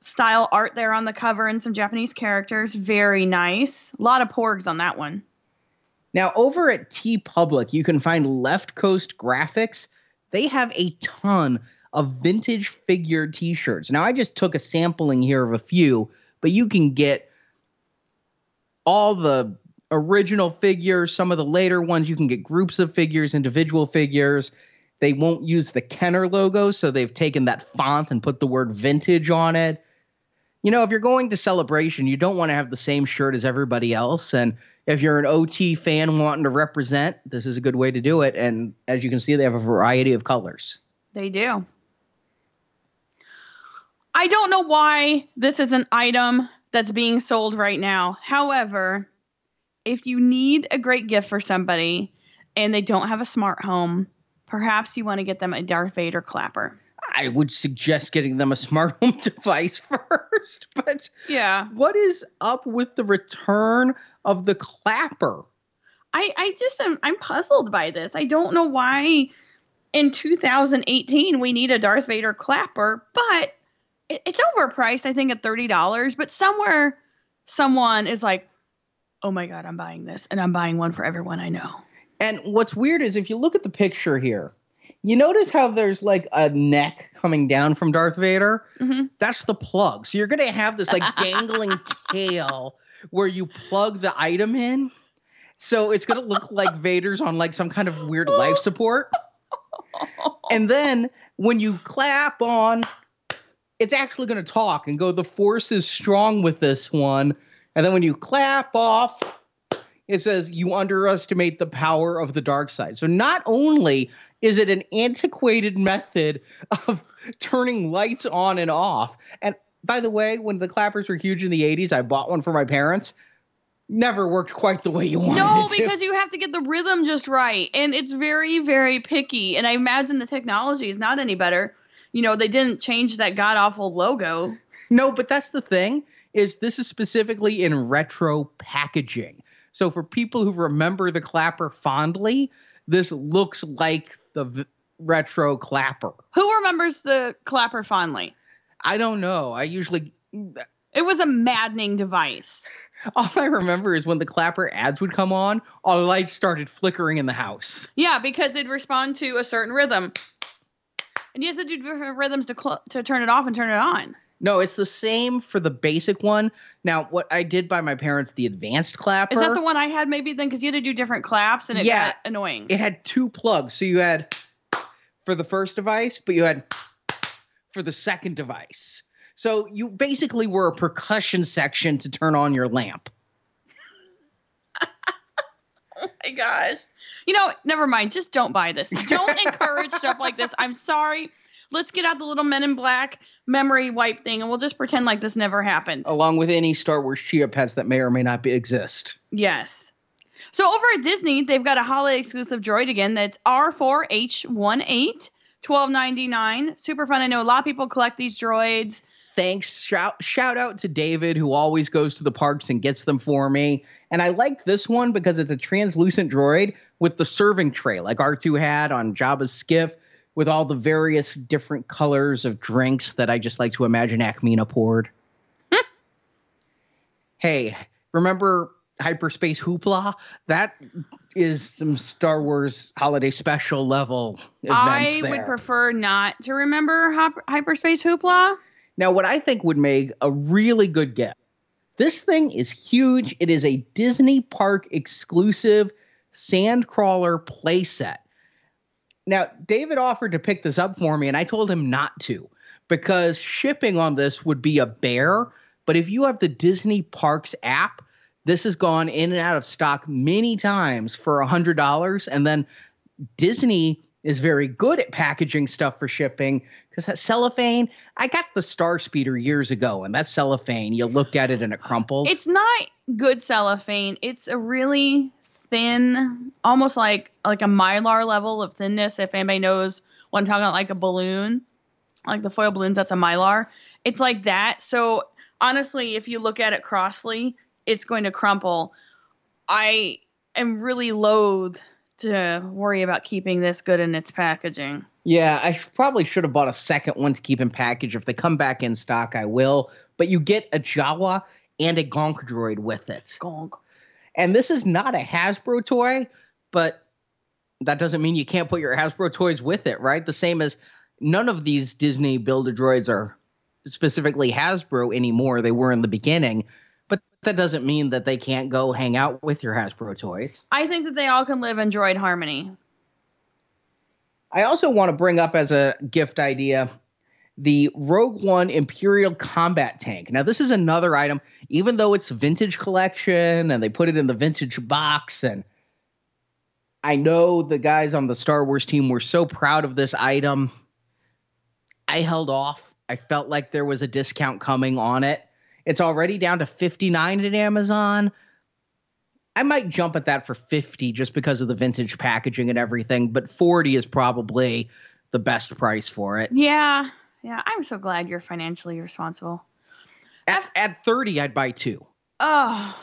Speaker 2: style art there on the cover and some Japanese characters. Very nice. A lot of Porgs on that one.
Speaker 3: Now, over at TeePublic, you can find Left Coast Graphics. They have a ton of vintage figure t shirts. Now, I just took a sampling here of a few, but you can get all the original figures, some of the later ones. You can get groups of figures, individual figures. They won't use the Kenner logo, so they've taken that font and put the word vintage on it. You know, if you're going to celebration, you don't want to have the same shirt as everybody else. And if you're an OT fan wanting to represent, this is a good way to do it. And as you can see, they have a variety of colors.
Speaker 2: They do. I don't know why this is an item that's being sold right now. However, if you need a great gift for somebody and they don't have a smart home, perhaps you want to get them a Darth Vader clapper.
Speaker 3: I would suggest getting them a smart home device first. But
Speaker 2: Yeah.
Speaker 3: what is up with the return of the clapper?
Speaker 2: I, I just am I'm puzzled by this. I don't know why in 2018 we need a Darth Vader clapper, but it, it's overpriced, I think, at $30. But somewhere someone is like, oh my God, I'm buying this, and I'm buying one for everyone I know.
Speaker 3: And what's weird is if you look at the picture here, You notice how there's like a neck coming down from Darth Vader?
Speaker 2: hmm
Speaker 3: That's the plug. So you're going to have this like dangling tail where you plug the item in. So it's going to look like Vader's on like some kind of weird life support. And then when you clap on, it's actually going to talk and go, the force is strong with this one. And then when you clap off, it says you underestimate the power of the dark side. So not only is it an antiquated method of turning lights on and off, and by the way, when the clappers were huge in the 80s, I bought one for my parents. Never worked quite the way you wanted
Speaker 2: No,
Speaker 3: it to.
Speaker 2: No, because you have to get the rhythm just right. And it's very, very picky. And I imagine the technology is not any better. You know, they didn't change that god awful logo.
Speaker 3: No, but that's the thing is this is specifically in retro packaging. So for people who remember the clapper fondly, this looks like the v- retro clapper.
Speaker 2: Who remembers the clapper fondly?
Speaker 3: I don't know. I usually
Speaker 2: It was a maddening device.
Speaker 3: all I remember is when the clapper ads would come on, all the lights started flickering in the house.
Speaker 2: Yeah, because it'd respond to a certain rhythm. And you have to do different rhythms to cl- to turn it off and turn it on.
Speaker 3: No, it's the same for the basic one. Now, what I did buy my parents, the advanced clapper,
Speaker 2: Is that the one I had maybe then? Because you had to do different claps and it
Speaker 3: Yeah.
Speaker 2: got annoying.
Speaker 3: it had two plugs. So you had for the first device, but you had for the second device. So you basically were a percussion section to turn on your lamp.
Speaker 2: oh my gosh. You know, never mind. Just don't buy this. Don't encourage stuff like this. I'm sorry. Let's get out the little Men in Black memory wipe thing and we'll just pretend like this never happened.
Speaker 3: Along with any Star Wars Chia pets that may or may not be, exist.
Speaker 2: Yes. So over at Disney, they've got a holiday exclusive droid again that's R4H18, 12.99. Super fun. I know a lot of people collect these droids.
Speaker 3: Thanks. Shout shout out to David who always goes to the parks and gets them for me. And I like this one because it's a translucent droid with the serving tray like R2 had on Jabba's skiff with all the various different colors of drinks that I just like to imagine Akmina poured. hey, remember hyperspace hoopla? That is some Star Wars holiday special level events
Speaker 2: I
Speaker 3: there.
Speaker 2: would prefer not to remember hop- hyperspace hoopla.
Speaker 3: Now, what I think would make a really good gift. This thing is huge. It is a Disney Park exclusive Sandcrawler playset. Now, David offered to pick this up for me, and I told him not to because shipping on this would be a bear. But if you have the Disney Parks app, this has gone in and out of stock many times for $100. And then Disney is very good at packaging stuff for shipping because that cellophane, I got the Star Speeder years ago, and that cellophane, you looked at it and it crumpled.
Speaker 2: It's not good cellophane. It's a really thin, almost like like a mylar level of thinness. If anybody knows what I'm talking about, like a balloon, like the foil balloons, that's a mylar. It's like that. So honestly, if you look at it crossly, it's going to crumple. I am really loath to worry about keeping this good in its packaging.
Speaker 3: yeah, I probably should have bought a second one to keep in package. If they come back in stock, I will. But you get a Jawa and a Gonk droid with it.
Speaker 2: Gonk.
Speaker 3: And this is not a Hasbro toy, but that doesn't mean you can't put your Hasbro toys with it, right? The same as none of these Disney build a droids are specifically Hasbro anymore. They were in the beginning, but that doesn't mean that they can't go hang out with your Hasbro toys.
Speaker 2: I think that they all can live in droid harmony.
Speaker 3: I also want to bring up as a gift idea the Rogue One Imperial Combat Tank. Now, this is another item, even though it's vintage collection and they put it in the vintage box. And I know the guys on the Star Wars team were so proud of this item. I held off. I felt like there was a discount coming on it. It's already down to 59 at Amazon. I might jump at that for 50 just because of the vintage packaging and everything, but 40 is probably the best price for it.
Speaker 2: Yeah, yeah. I'm so glad you're financially responsible.
Speaker 3: At, at 30, I'd buy two.
Speaker 2: Oh,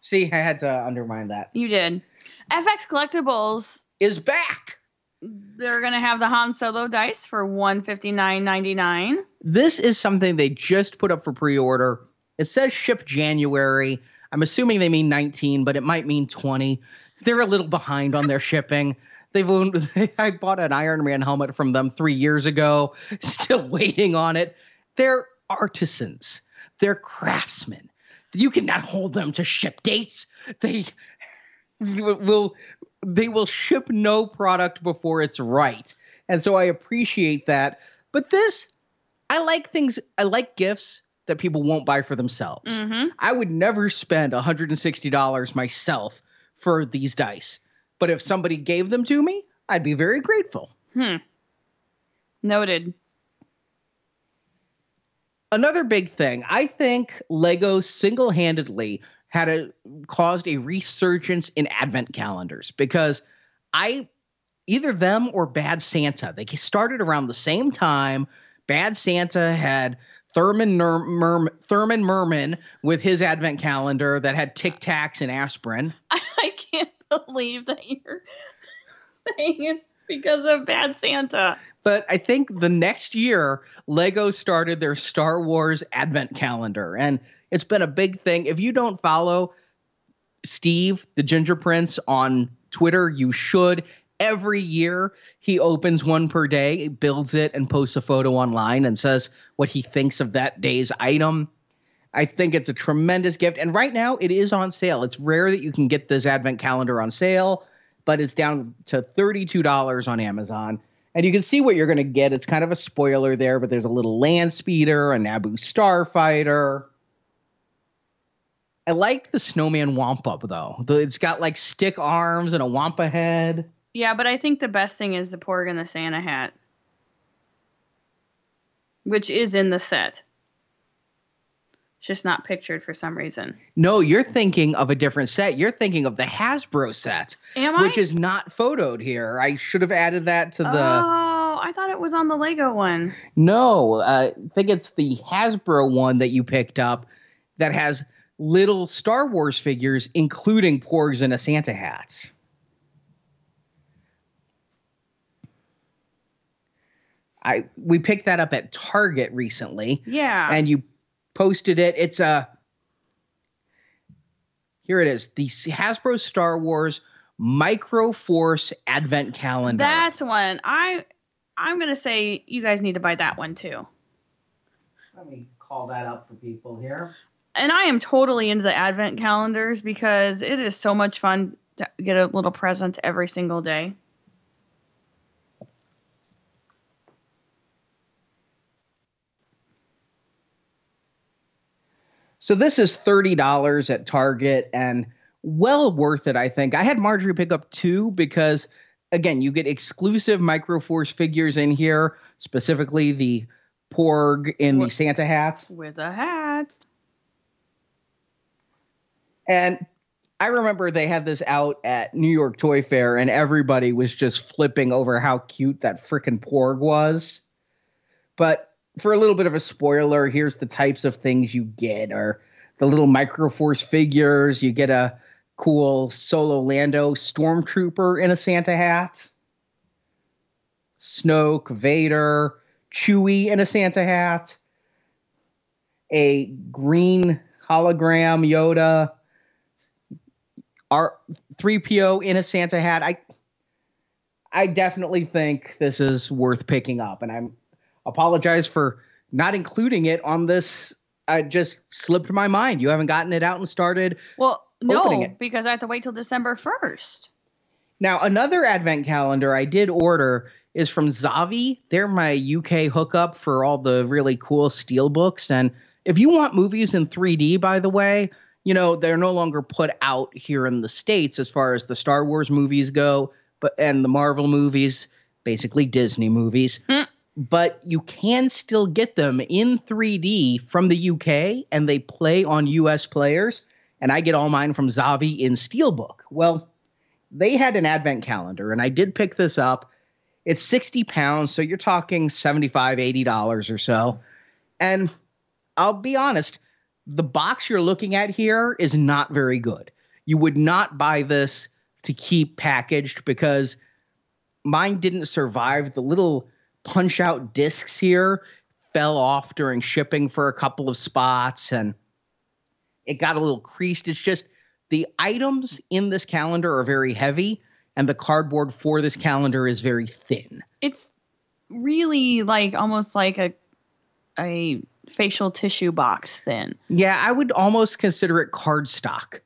Speaker 3: See, I had to undermine that.
Speaker 2: you did. FX Collectibles.
Speaker 3: Is back.
Speaker 2: They're gonna have the Han Solo dice for one fifty nine ninety nine.
Speaker 3: This is something they just put up for pre order. It says ship January. I'm assuming they mean 19, but it might mean 20. They're a little behind on their shipping. They won't. I bought an Iron Man helmet from them three years ago. Still waiting on it. They're artisans. They're craftsmen. You cannot hold them to ship dates. They will. They will ship no product before it's right. And so I appreciate that. But this, I like things. I like gifts that people won't buy for themselves.
Speaker 2: Mm-hmm.
Speaker 3: I would never spend $160 myself for these dice. But if somebody gave them to me, I'd be very grateful.
Speaker 2: Hmm. Noted.
Speaker 3: Another big thing, I think Lego single-handedly had a caused a resurgence in advent calendars because I either them or Bad Santa, they started around the same time. Bad Santa had Thurman Ner- Thurman Merman with his advent calendar that had Tic Tacs and aspirin.
Speaker 2: I, I can't believe that you're saying it's because of Bad Santa.
Speaker 3: But I think the next year, Lego started their Star Wars advent calendar, and it's been a big thing. If you don't follow Steve, the Ginger Prince, on Twitter, you should. Every year, he opens one per day, builds it, and posts a photo online and says what he thinks of that day's item. I think it's a tremendous gift. And right now, it is on sale. It's rare that you can get this advent calendar on sale, but it's down to $32 on Amazon. And you can see what you're going to get. It's kind of a spoiler there, but there's a little land speeder, a Naboo starfighter. I like the snowman Wampa though. It's got like stick arms and a Wampa head.
Speaker 2: Yeah, but I think the best thing is the Porg and the Santa hat, which is in the set. It's just not pictured for some reason.
Speaker 3: No, you're thinking of a different set. You're thinking of the Hasbro set,
Speaker 2: Am I?
Speaker 3: which is not photoed here. I should have added that to the.
Speaker 2: Oh, I thought it was on the Lego one.
Speaker 3: No, uh, I think it's the Hasbro one that you picked up that has little Star Wars figures, including Porgs and a Santa hat. I we picked that up at Target recently,
Speaker 2: Yeah.
Speaker 3: and you posted it. It's a here it is, the Hasbro Star Wars Micro Force Advent Calendar.
Speaker 2: That's one. I I'm gonna say you guys need to buy that one too.
Speaker 3: Let me call that up for people here.
Speaker 2: And I am totally into the advent calendars because it is so much fun to get a little present every single day.
Speaker 3: So this is thirty dollars at Target and well worth it. I think I had Marjorie pick up two because again, you get exclusive Microforce figures in here, specifically the Porg in the Santa hat.
Speaker 2: With a hat.
Speaker 3: And I remember they had this out at New York Toy Fair, and everybody was just flipping over how cute that freaking Porg was. But for a little bit of a spoiler, here's the types of things you get: are the little Microforce figures. You get a cool Solo Lando stormtrooper in a Santa hat. Snoke, Vader, Chewie in a Santa hat. A green hologram Yoda. R three PO in a Santa hat. I I definitely think this is worth picking up, and I'm apologize for not including it on this. I just slipped my mind. You haven't gotten it out and started.
Speaker 2: Well, no, because I have to wait till December first.
Speaker 3: Now, another advent calendar I did order is from Zavvi. They're my UK hookup for all the really cool steel books. And if you want movies in 3D, by the way, you know, they're no longer put out here in the States as far as the Star Wars movies go, but and the Marvel movies, basically Disney movies.
Speaker 2: Hmm.
Speaker 3: But you can still get them in 3D from the UK and they play on US players. And I get all mine from Zavvi in Steelbook. Well, they had an advent calendar and i did pick this up it's 60 pounds so you're talking 75 80 dollars or so and i'll be honest the box you're looking at here is not very good you would not buy this to keep packaged because mine didn't survive the little punch out discs here fell off during shipping for a couple of spots and it got a little creased it's just the items in this calendar are very heavy and the cardboard for this calendar is very thin.
Speaker 2: It's really like almost like a a facial tissue box thin.
Speaker 3: Yeah, I would almost consider it cardstock.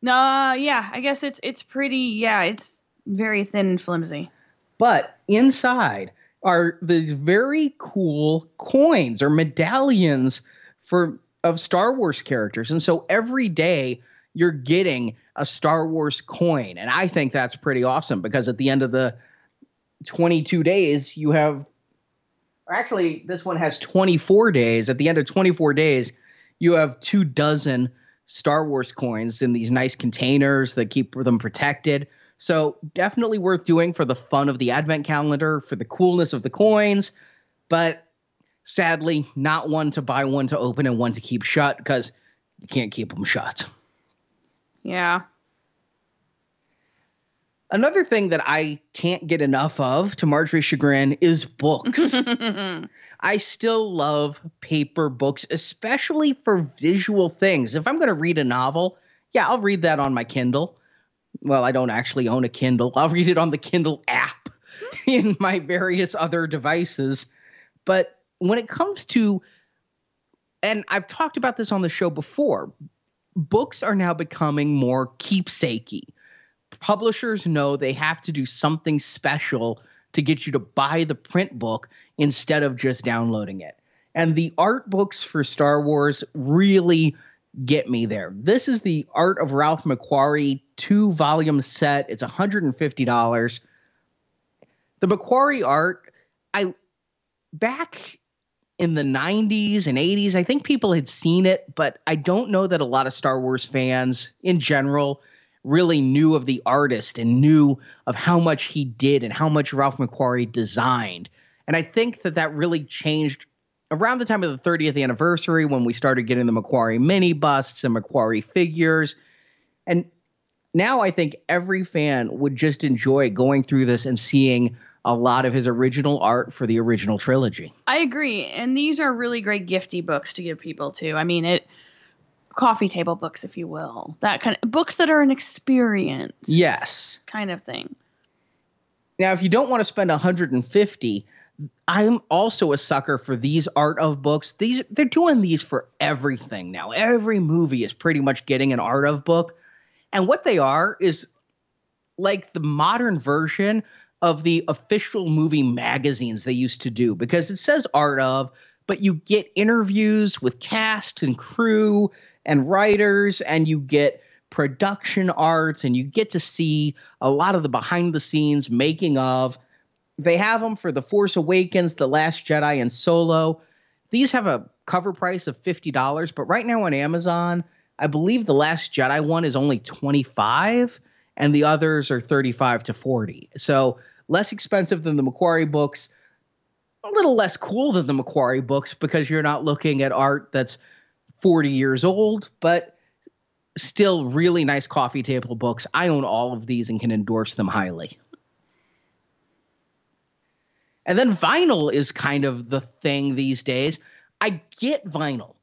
Speaker 2: No, yeah, I guess it's it's pretty. Yeah, it's very thin and flimsy.
Speaker 3: But inside are these very cool coins or medallions for of Star Wars characters, and so every day you're getting a Star Wars coin, and I think that's pretty awesome because at the end of the 22 days you have actually this one has 24 days. At the end of 24 days you have two dozen star wars coins in these nice containers that keep them protected so definitely worth doing for the fun of the advent calendar for the coolness of the coins but sadly not one to buy one to open and one to keep shut because you can't keep them shut
Speaker 2: Yeah.
Speaker 3: another thing that i can't get enough of to marjorie's chagrin is books I still love paper books, especially for visual things. If I'm going to read a novel, yeah, I'll read that on my Kindle. Well, I don't actually own a Kindle. I'll read it on the Kindle app in my various other devices. But when it comes to, and I've talked about this on the show before, books are now becoming more keepsakey. Publishers know they have to do something special to get you to buy the print book instead of just downloading it. And the art books for Star Wars really get me there. This is the Art of Ralph McQuarrie two volume set. It's $150. The McQuarrie art, I back in the 90s and 80s, I think people had seen it, but I don't know that a lot of Star Wars fans in general really knew of the artist and knew of how much he did and how much Ralph McQuarrie designed. And I think that that really changed around the time of the 30th anniversary when we started getting the McQuarrie mini busts and McQuarrie figures. And now I think every fan would just enjoy going through this and seeing a lot of his original art for the original trilogy.
Speaker 2: I agree, and these are really great gifty books to give people too. I mean, it coffee table books, if you will, that kind of books that are an experience,
Speaker 3: Yes.
Speaker 2: kind of thing.
Speaker 3: Now, if you don't want to spend 150, I'm also a sucker for these art of books. These they're doing these for everything now. Every movie is pretty much getting an art of book. And what they are is like the modern version of the official movie magazines they used to do because it says art of, but you get interviews with cast and crew and writers and you get production arts and you get to see a lot of the behind the scenes making of they have them for the force awakens the last jedi and solo these have a cover price of $50 but right now on amazon i believe the last jedi one is only 25 and the others are 35 to 40 so less expensive than the McQuarrie books a little less cool than the McQuarrie books because you're not looking at art that's 40 years old but still really nice coffee table books. I own all of these and can endorse them highly. And then vinyl is kind of the thing these days. I get vinyl.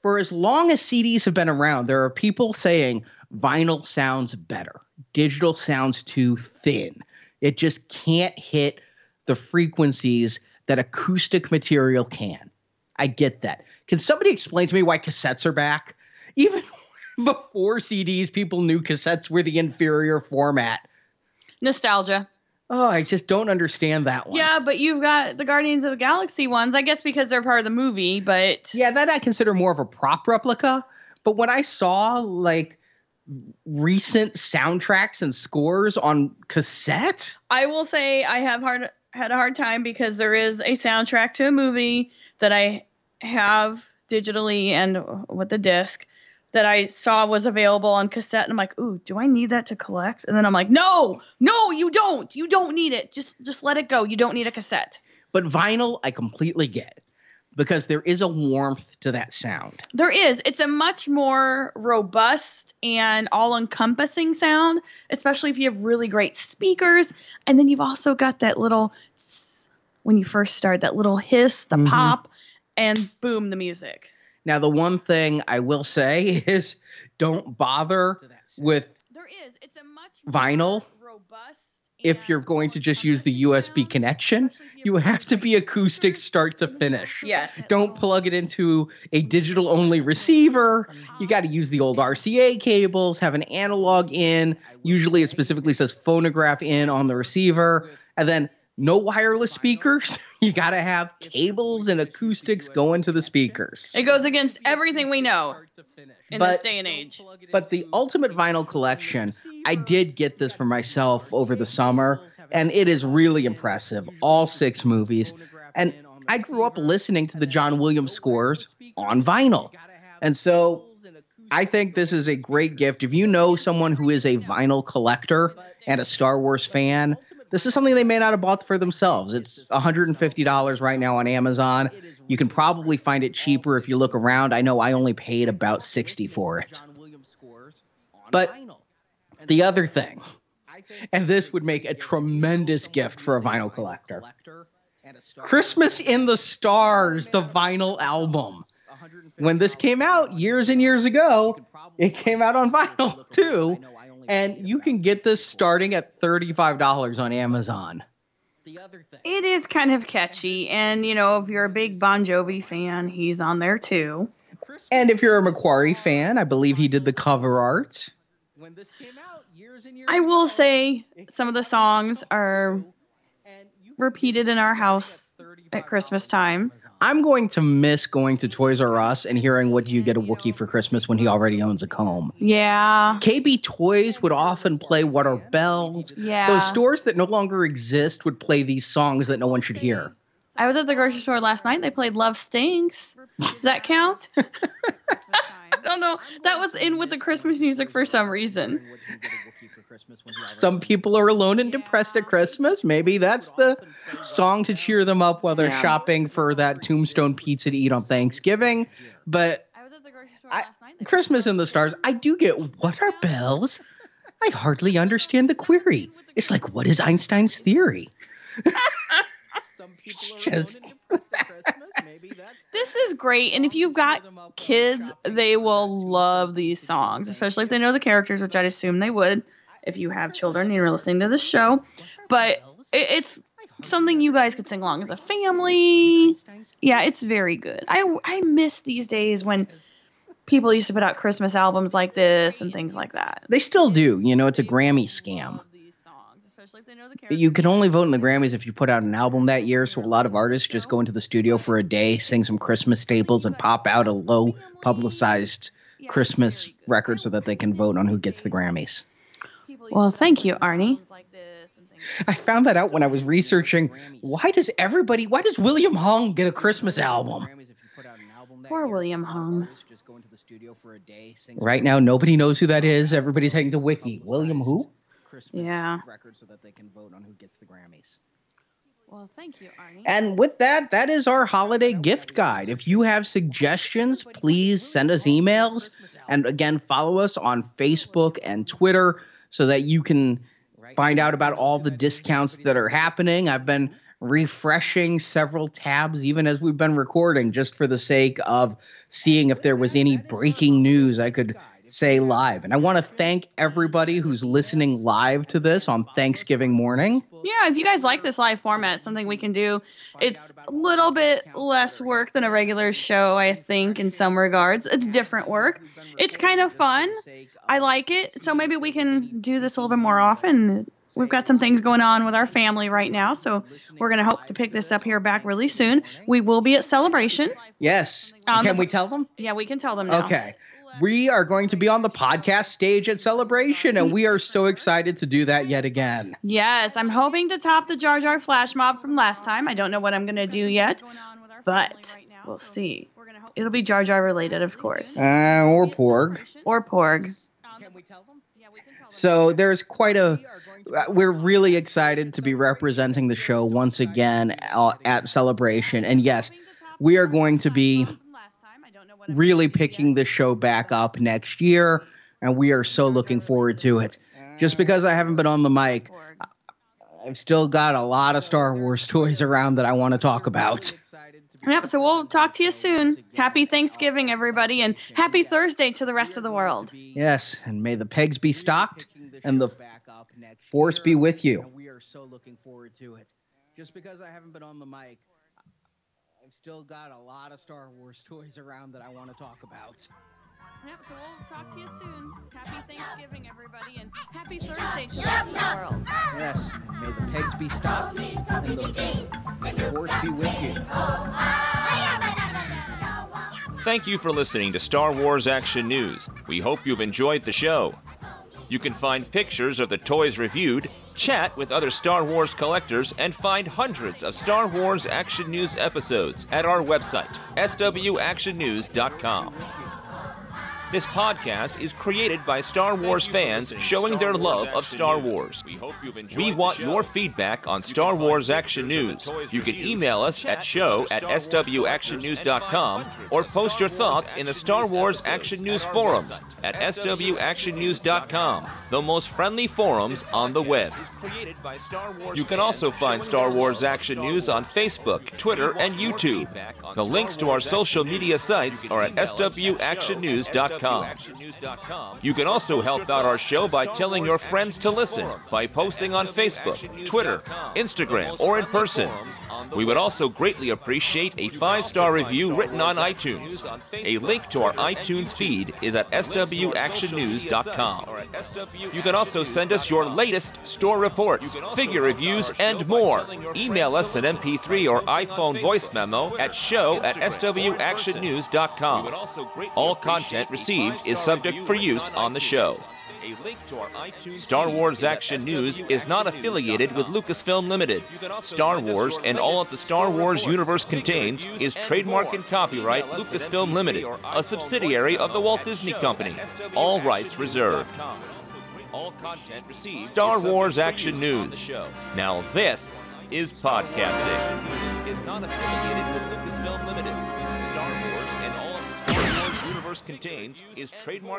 Speaker 3: For as long as CDs have been around, there are people saying vinyl sounds better. Digital sounds too thin. It just can't hit the frequencies that acoustic material can. I get that. Can somebody explain to me why cassettes are back? Even before CDs, people knew cassettes were the inferior format.
Speaker 2: Nostalgia.
Speaker 3: Oh, I just don't understand that one.
Speaker 2: Yeah, but you've got the Guardians of the Galaxy ones, I guess because they're part of the movie, but
Speaker 3: Yeah, that I consider more of a prop replica. But when I saw like recent soundtracks and scores on cassette,
Speaker 2: I will say I have hard had a hard time because there is a soundtrack to a movie that I have digitally and with the disc that I saw was available on cassette and I'm like, "Ooh, do I need that to collect?" And then I'm like, "No, no, you don't. You don't need it. Just just let it go. You don't need a cassette."
Speaker 3: but vinyl I completely get because there is a warmth to that sound.
Speaker 2: There is. It's a much more robust and all-encompassing sound, especially if you have really great speakers and then you've also got that little when you first start that little hiss, the
Speaker 3: Mhm.
Speaker 2: pop and boom the music.
Speaker 3: Now, the one thing I will say is don't bother with
Speaker 2: There is. It's a much
Speaker 3: Vinyl,
Speaker 2: robust.
Speaker 3: if you're going to just use the USB connection. You have to be acoustic start to finish.
Speaker 2: Yes.
Speaker 3: Don't plug it into a digital only receiver. You got to use the old RCA cables, have an analog in. Usually it specifically says phonograph in on the receiver. And then no wireless speakers. You got to have cables and acoustics going to the speakers.
Speaker 2: It goes against everything we know in
Speaker 3: But-
Speaker 2: this day and age.
Speaker 3: But the Ultimate Vinyl Collection, I did get this for myself over the summer, and it is really impressive. All six movies. And I grew up listening to the John Williams scores on vinyl. And so I think this is a great gift. If you know someone who is a vinyl collector and a Star Wars fan, this is something they may not have bought for themselves. It's $150 right now on Amazon. You can probably find it cheaper if you look around. I know I only paid about 60 for it. But the other thing, and this would make a tremendous gift for a vinyl collector. Christmas in the Stars, the vinyl album. When this came out years and years ago, it came out on vinyl too. And you can get this starting at $35 on Amazon.
Speaker 2: It is kind of catchy, and you know, if you're a big Bon Jovi fan, he's on there too.
Speaker 3: And if you're a McQuarrie fan, I believe he did the cover art.
Speaker 2: When this came out, years and years I will say some of the songs are repeated in our house at Christmas time.
Speaker 3: I'm going to miss going to Toys R Us and hearing what do you get a Wookiee for Christmas when he already owns a comb.
Speaker 2: Yeah.
Speaker 3: KB Toys would often play What Are Bells.
Speaker 2: Yeah.
Speaker 3: Those stores that no longer exist would play these songs that no one should hear.
Speaker 2: I was at the grocery store last night. They played Love Stinks. Does that count? I don't know. That was in with the Christmas music for some reason.
Speaker 3: Some people are alone and depressed at Christmas. Maybe that's the song to cheer them up while they're
Speaker 2: Yeah.
Speaker 3: shopping for that tombstone pizza to eat on Thanksgiving. But
Speaker 2: I was at the grocery store
Speaker 3: I-
Speaker 2: last night. They
Speaker 3: Christmas in the Stars, I do get what are bells? I hardly understand the query. It's like, what is Einstein's theory? Just-
Speaker 2: This is great, and if you've got kids, they will love these songs, especially if they know the characters, which I'd assume they would if you have children and you're listening to this show. But it, it's something you guys could sing along as a family. Yeah, it's very good. I I miss these days when people used to put out Christmas albums like this and things like that.
Speaker 3: They still do. You know, it's a Grammy scam. You can only vote in the Grammys if you put out an album that year, so a lot of artists just go into the studio for a day, sing some Christmas staples, and pop out a low publicized Christmas record so that they can vote on who gets the Grammys.
Speaker 2: Well, thank you, Arnie.
Speaker 3: I found that out when I was researching why does everybody, why does William Hung get a Christmas album?
Speaker 2: Poor William Hung.
Speaker 3: Right now, nobody knows who that is. Everybody's heading to Wiki. William who?
Speaker 2: Yeah.
Speaker 3: Record so that they can vote on who gets the Grammys.
Speaker 2: Well, thank you, Arnie.
Speaker 3: And with that, that is our holiday gift guide. If you have suggestions, please send us emails. And again, follow us on Facebook and Twitter so that you can find out about all the discounts that are happening. I've been refreshing several tabs even as we've been recording just for the sake of seeing if there was any breaking news I could say live. And I want to thank everybody who's listening live to this on Thanksgiving morning.
Speaker 2: Yeah, if you guys like this live format, something we can do. It's a little bit less work than a regular show, I think, in some regards. It's different work. It's kind of fun. I like it. So maybe we can do this a little bit more often. We've got some things going on with our family right now, so we're going to hope to pick this up here back really soon. We will be at Celebration.
Speaker 3: Yes.
Speaker 2: Um,
Speaker 3: Can we tell them?
Speaker 2: Yeah, we can tell them now.
Speaker 3: Okay. We are going to be on the podcast stage at Celebration, and we are so excited to do that yet again.
Speaker 2: Yes, I'm hoping to top the Jar Jar flash mob from last time. I don't know what I'm going to do yet, but we'll see. It'll be Jar Jar related, of course.
Speaker 3: Uh, or Porg.
Speaker 2: Or Porg.
Speaker 3: So there's quite a. We're really excited to be representing the show once again uh, at Celebration. And yes, we are going to be really picking the show back up next year. And we are so looking forward to it. Just because I haven't been on the mic, I've still got a lot of Star Wars toys around that I want to talk about.
Speaker 2: Yep, so we'll talk to you soon. Happy Thanksgiving, everybody, and happy Thursday to the rest of the world.
Speaker 3: Yes, and may the pegs be stocked and the force be with you. We are so looking forward to it. Just because I haven't been on the mic, I've still got a lot of Star Wars toys around that I want to talk about.
Speaker 2: Yep, so we'll talk to you soon. Happy Thanksgiving, everybody, and happy Thursday to the rest of the world.
Speaker 3: Yes, and may the pegs be stopped and the force be with you.
Speaker 1: Thank you for listening to Star Wars Action News. We hope you've enjoyed the show. You can find pictures of the toys reviewed, chat with other Star Wars collectors, and find hundreds of Star Wars Action News episodes at our website, swactionnews.com. This podcast is created by Star Wars fans showing their love of Star Wars. We want your feedback on Star Wars Action News. You can email us at show at swactionnews.com or post your thoughts in the Star Wars Action News forums at swactionnews.com, the most friendly forums on the web. You can also find Star Wars Action News on Facebook, Twitter, and YouTube. The links to our social media sites are at swactionnews.com. You can also help out our show by telling your friends to listen by posting on Facebook, Twitter, Instagram, or in person. We would also greatly appreciate a five star review written on iTunes. A link to our iTunes feed is at swactionnews.com. You can also send us your latest store reports, figure reviews, and more. Email us an MP3 or iPhone voice memo at show at swactionnews.com. All content received is subject for use on the show. Star Wars Action News is not affiliated with Lucasfilm Limited. Star Wars and all that the Star Wars universe contains is trademark and copyright Lucasfilm Limited, a subsidiary of the Walt Disney Company. All rights reserved. Star Wars Action News. Now this is podcasting. Universe contains is trademark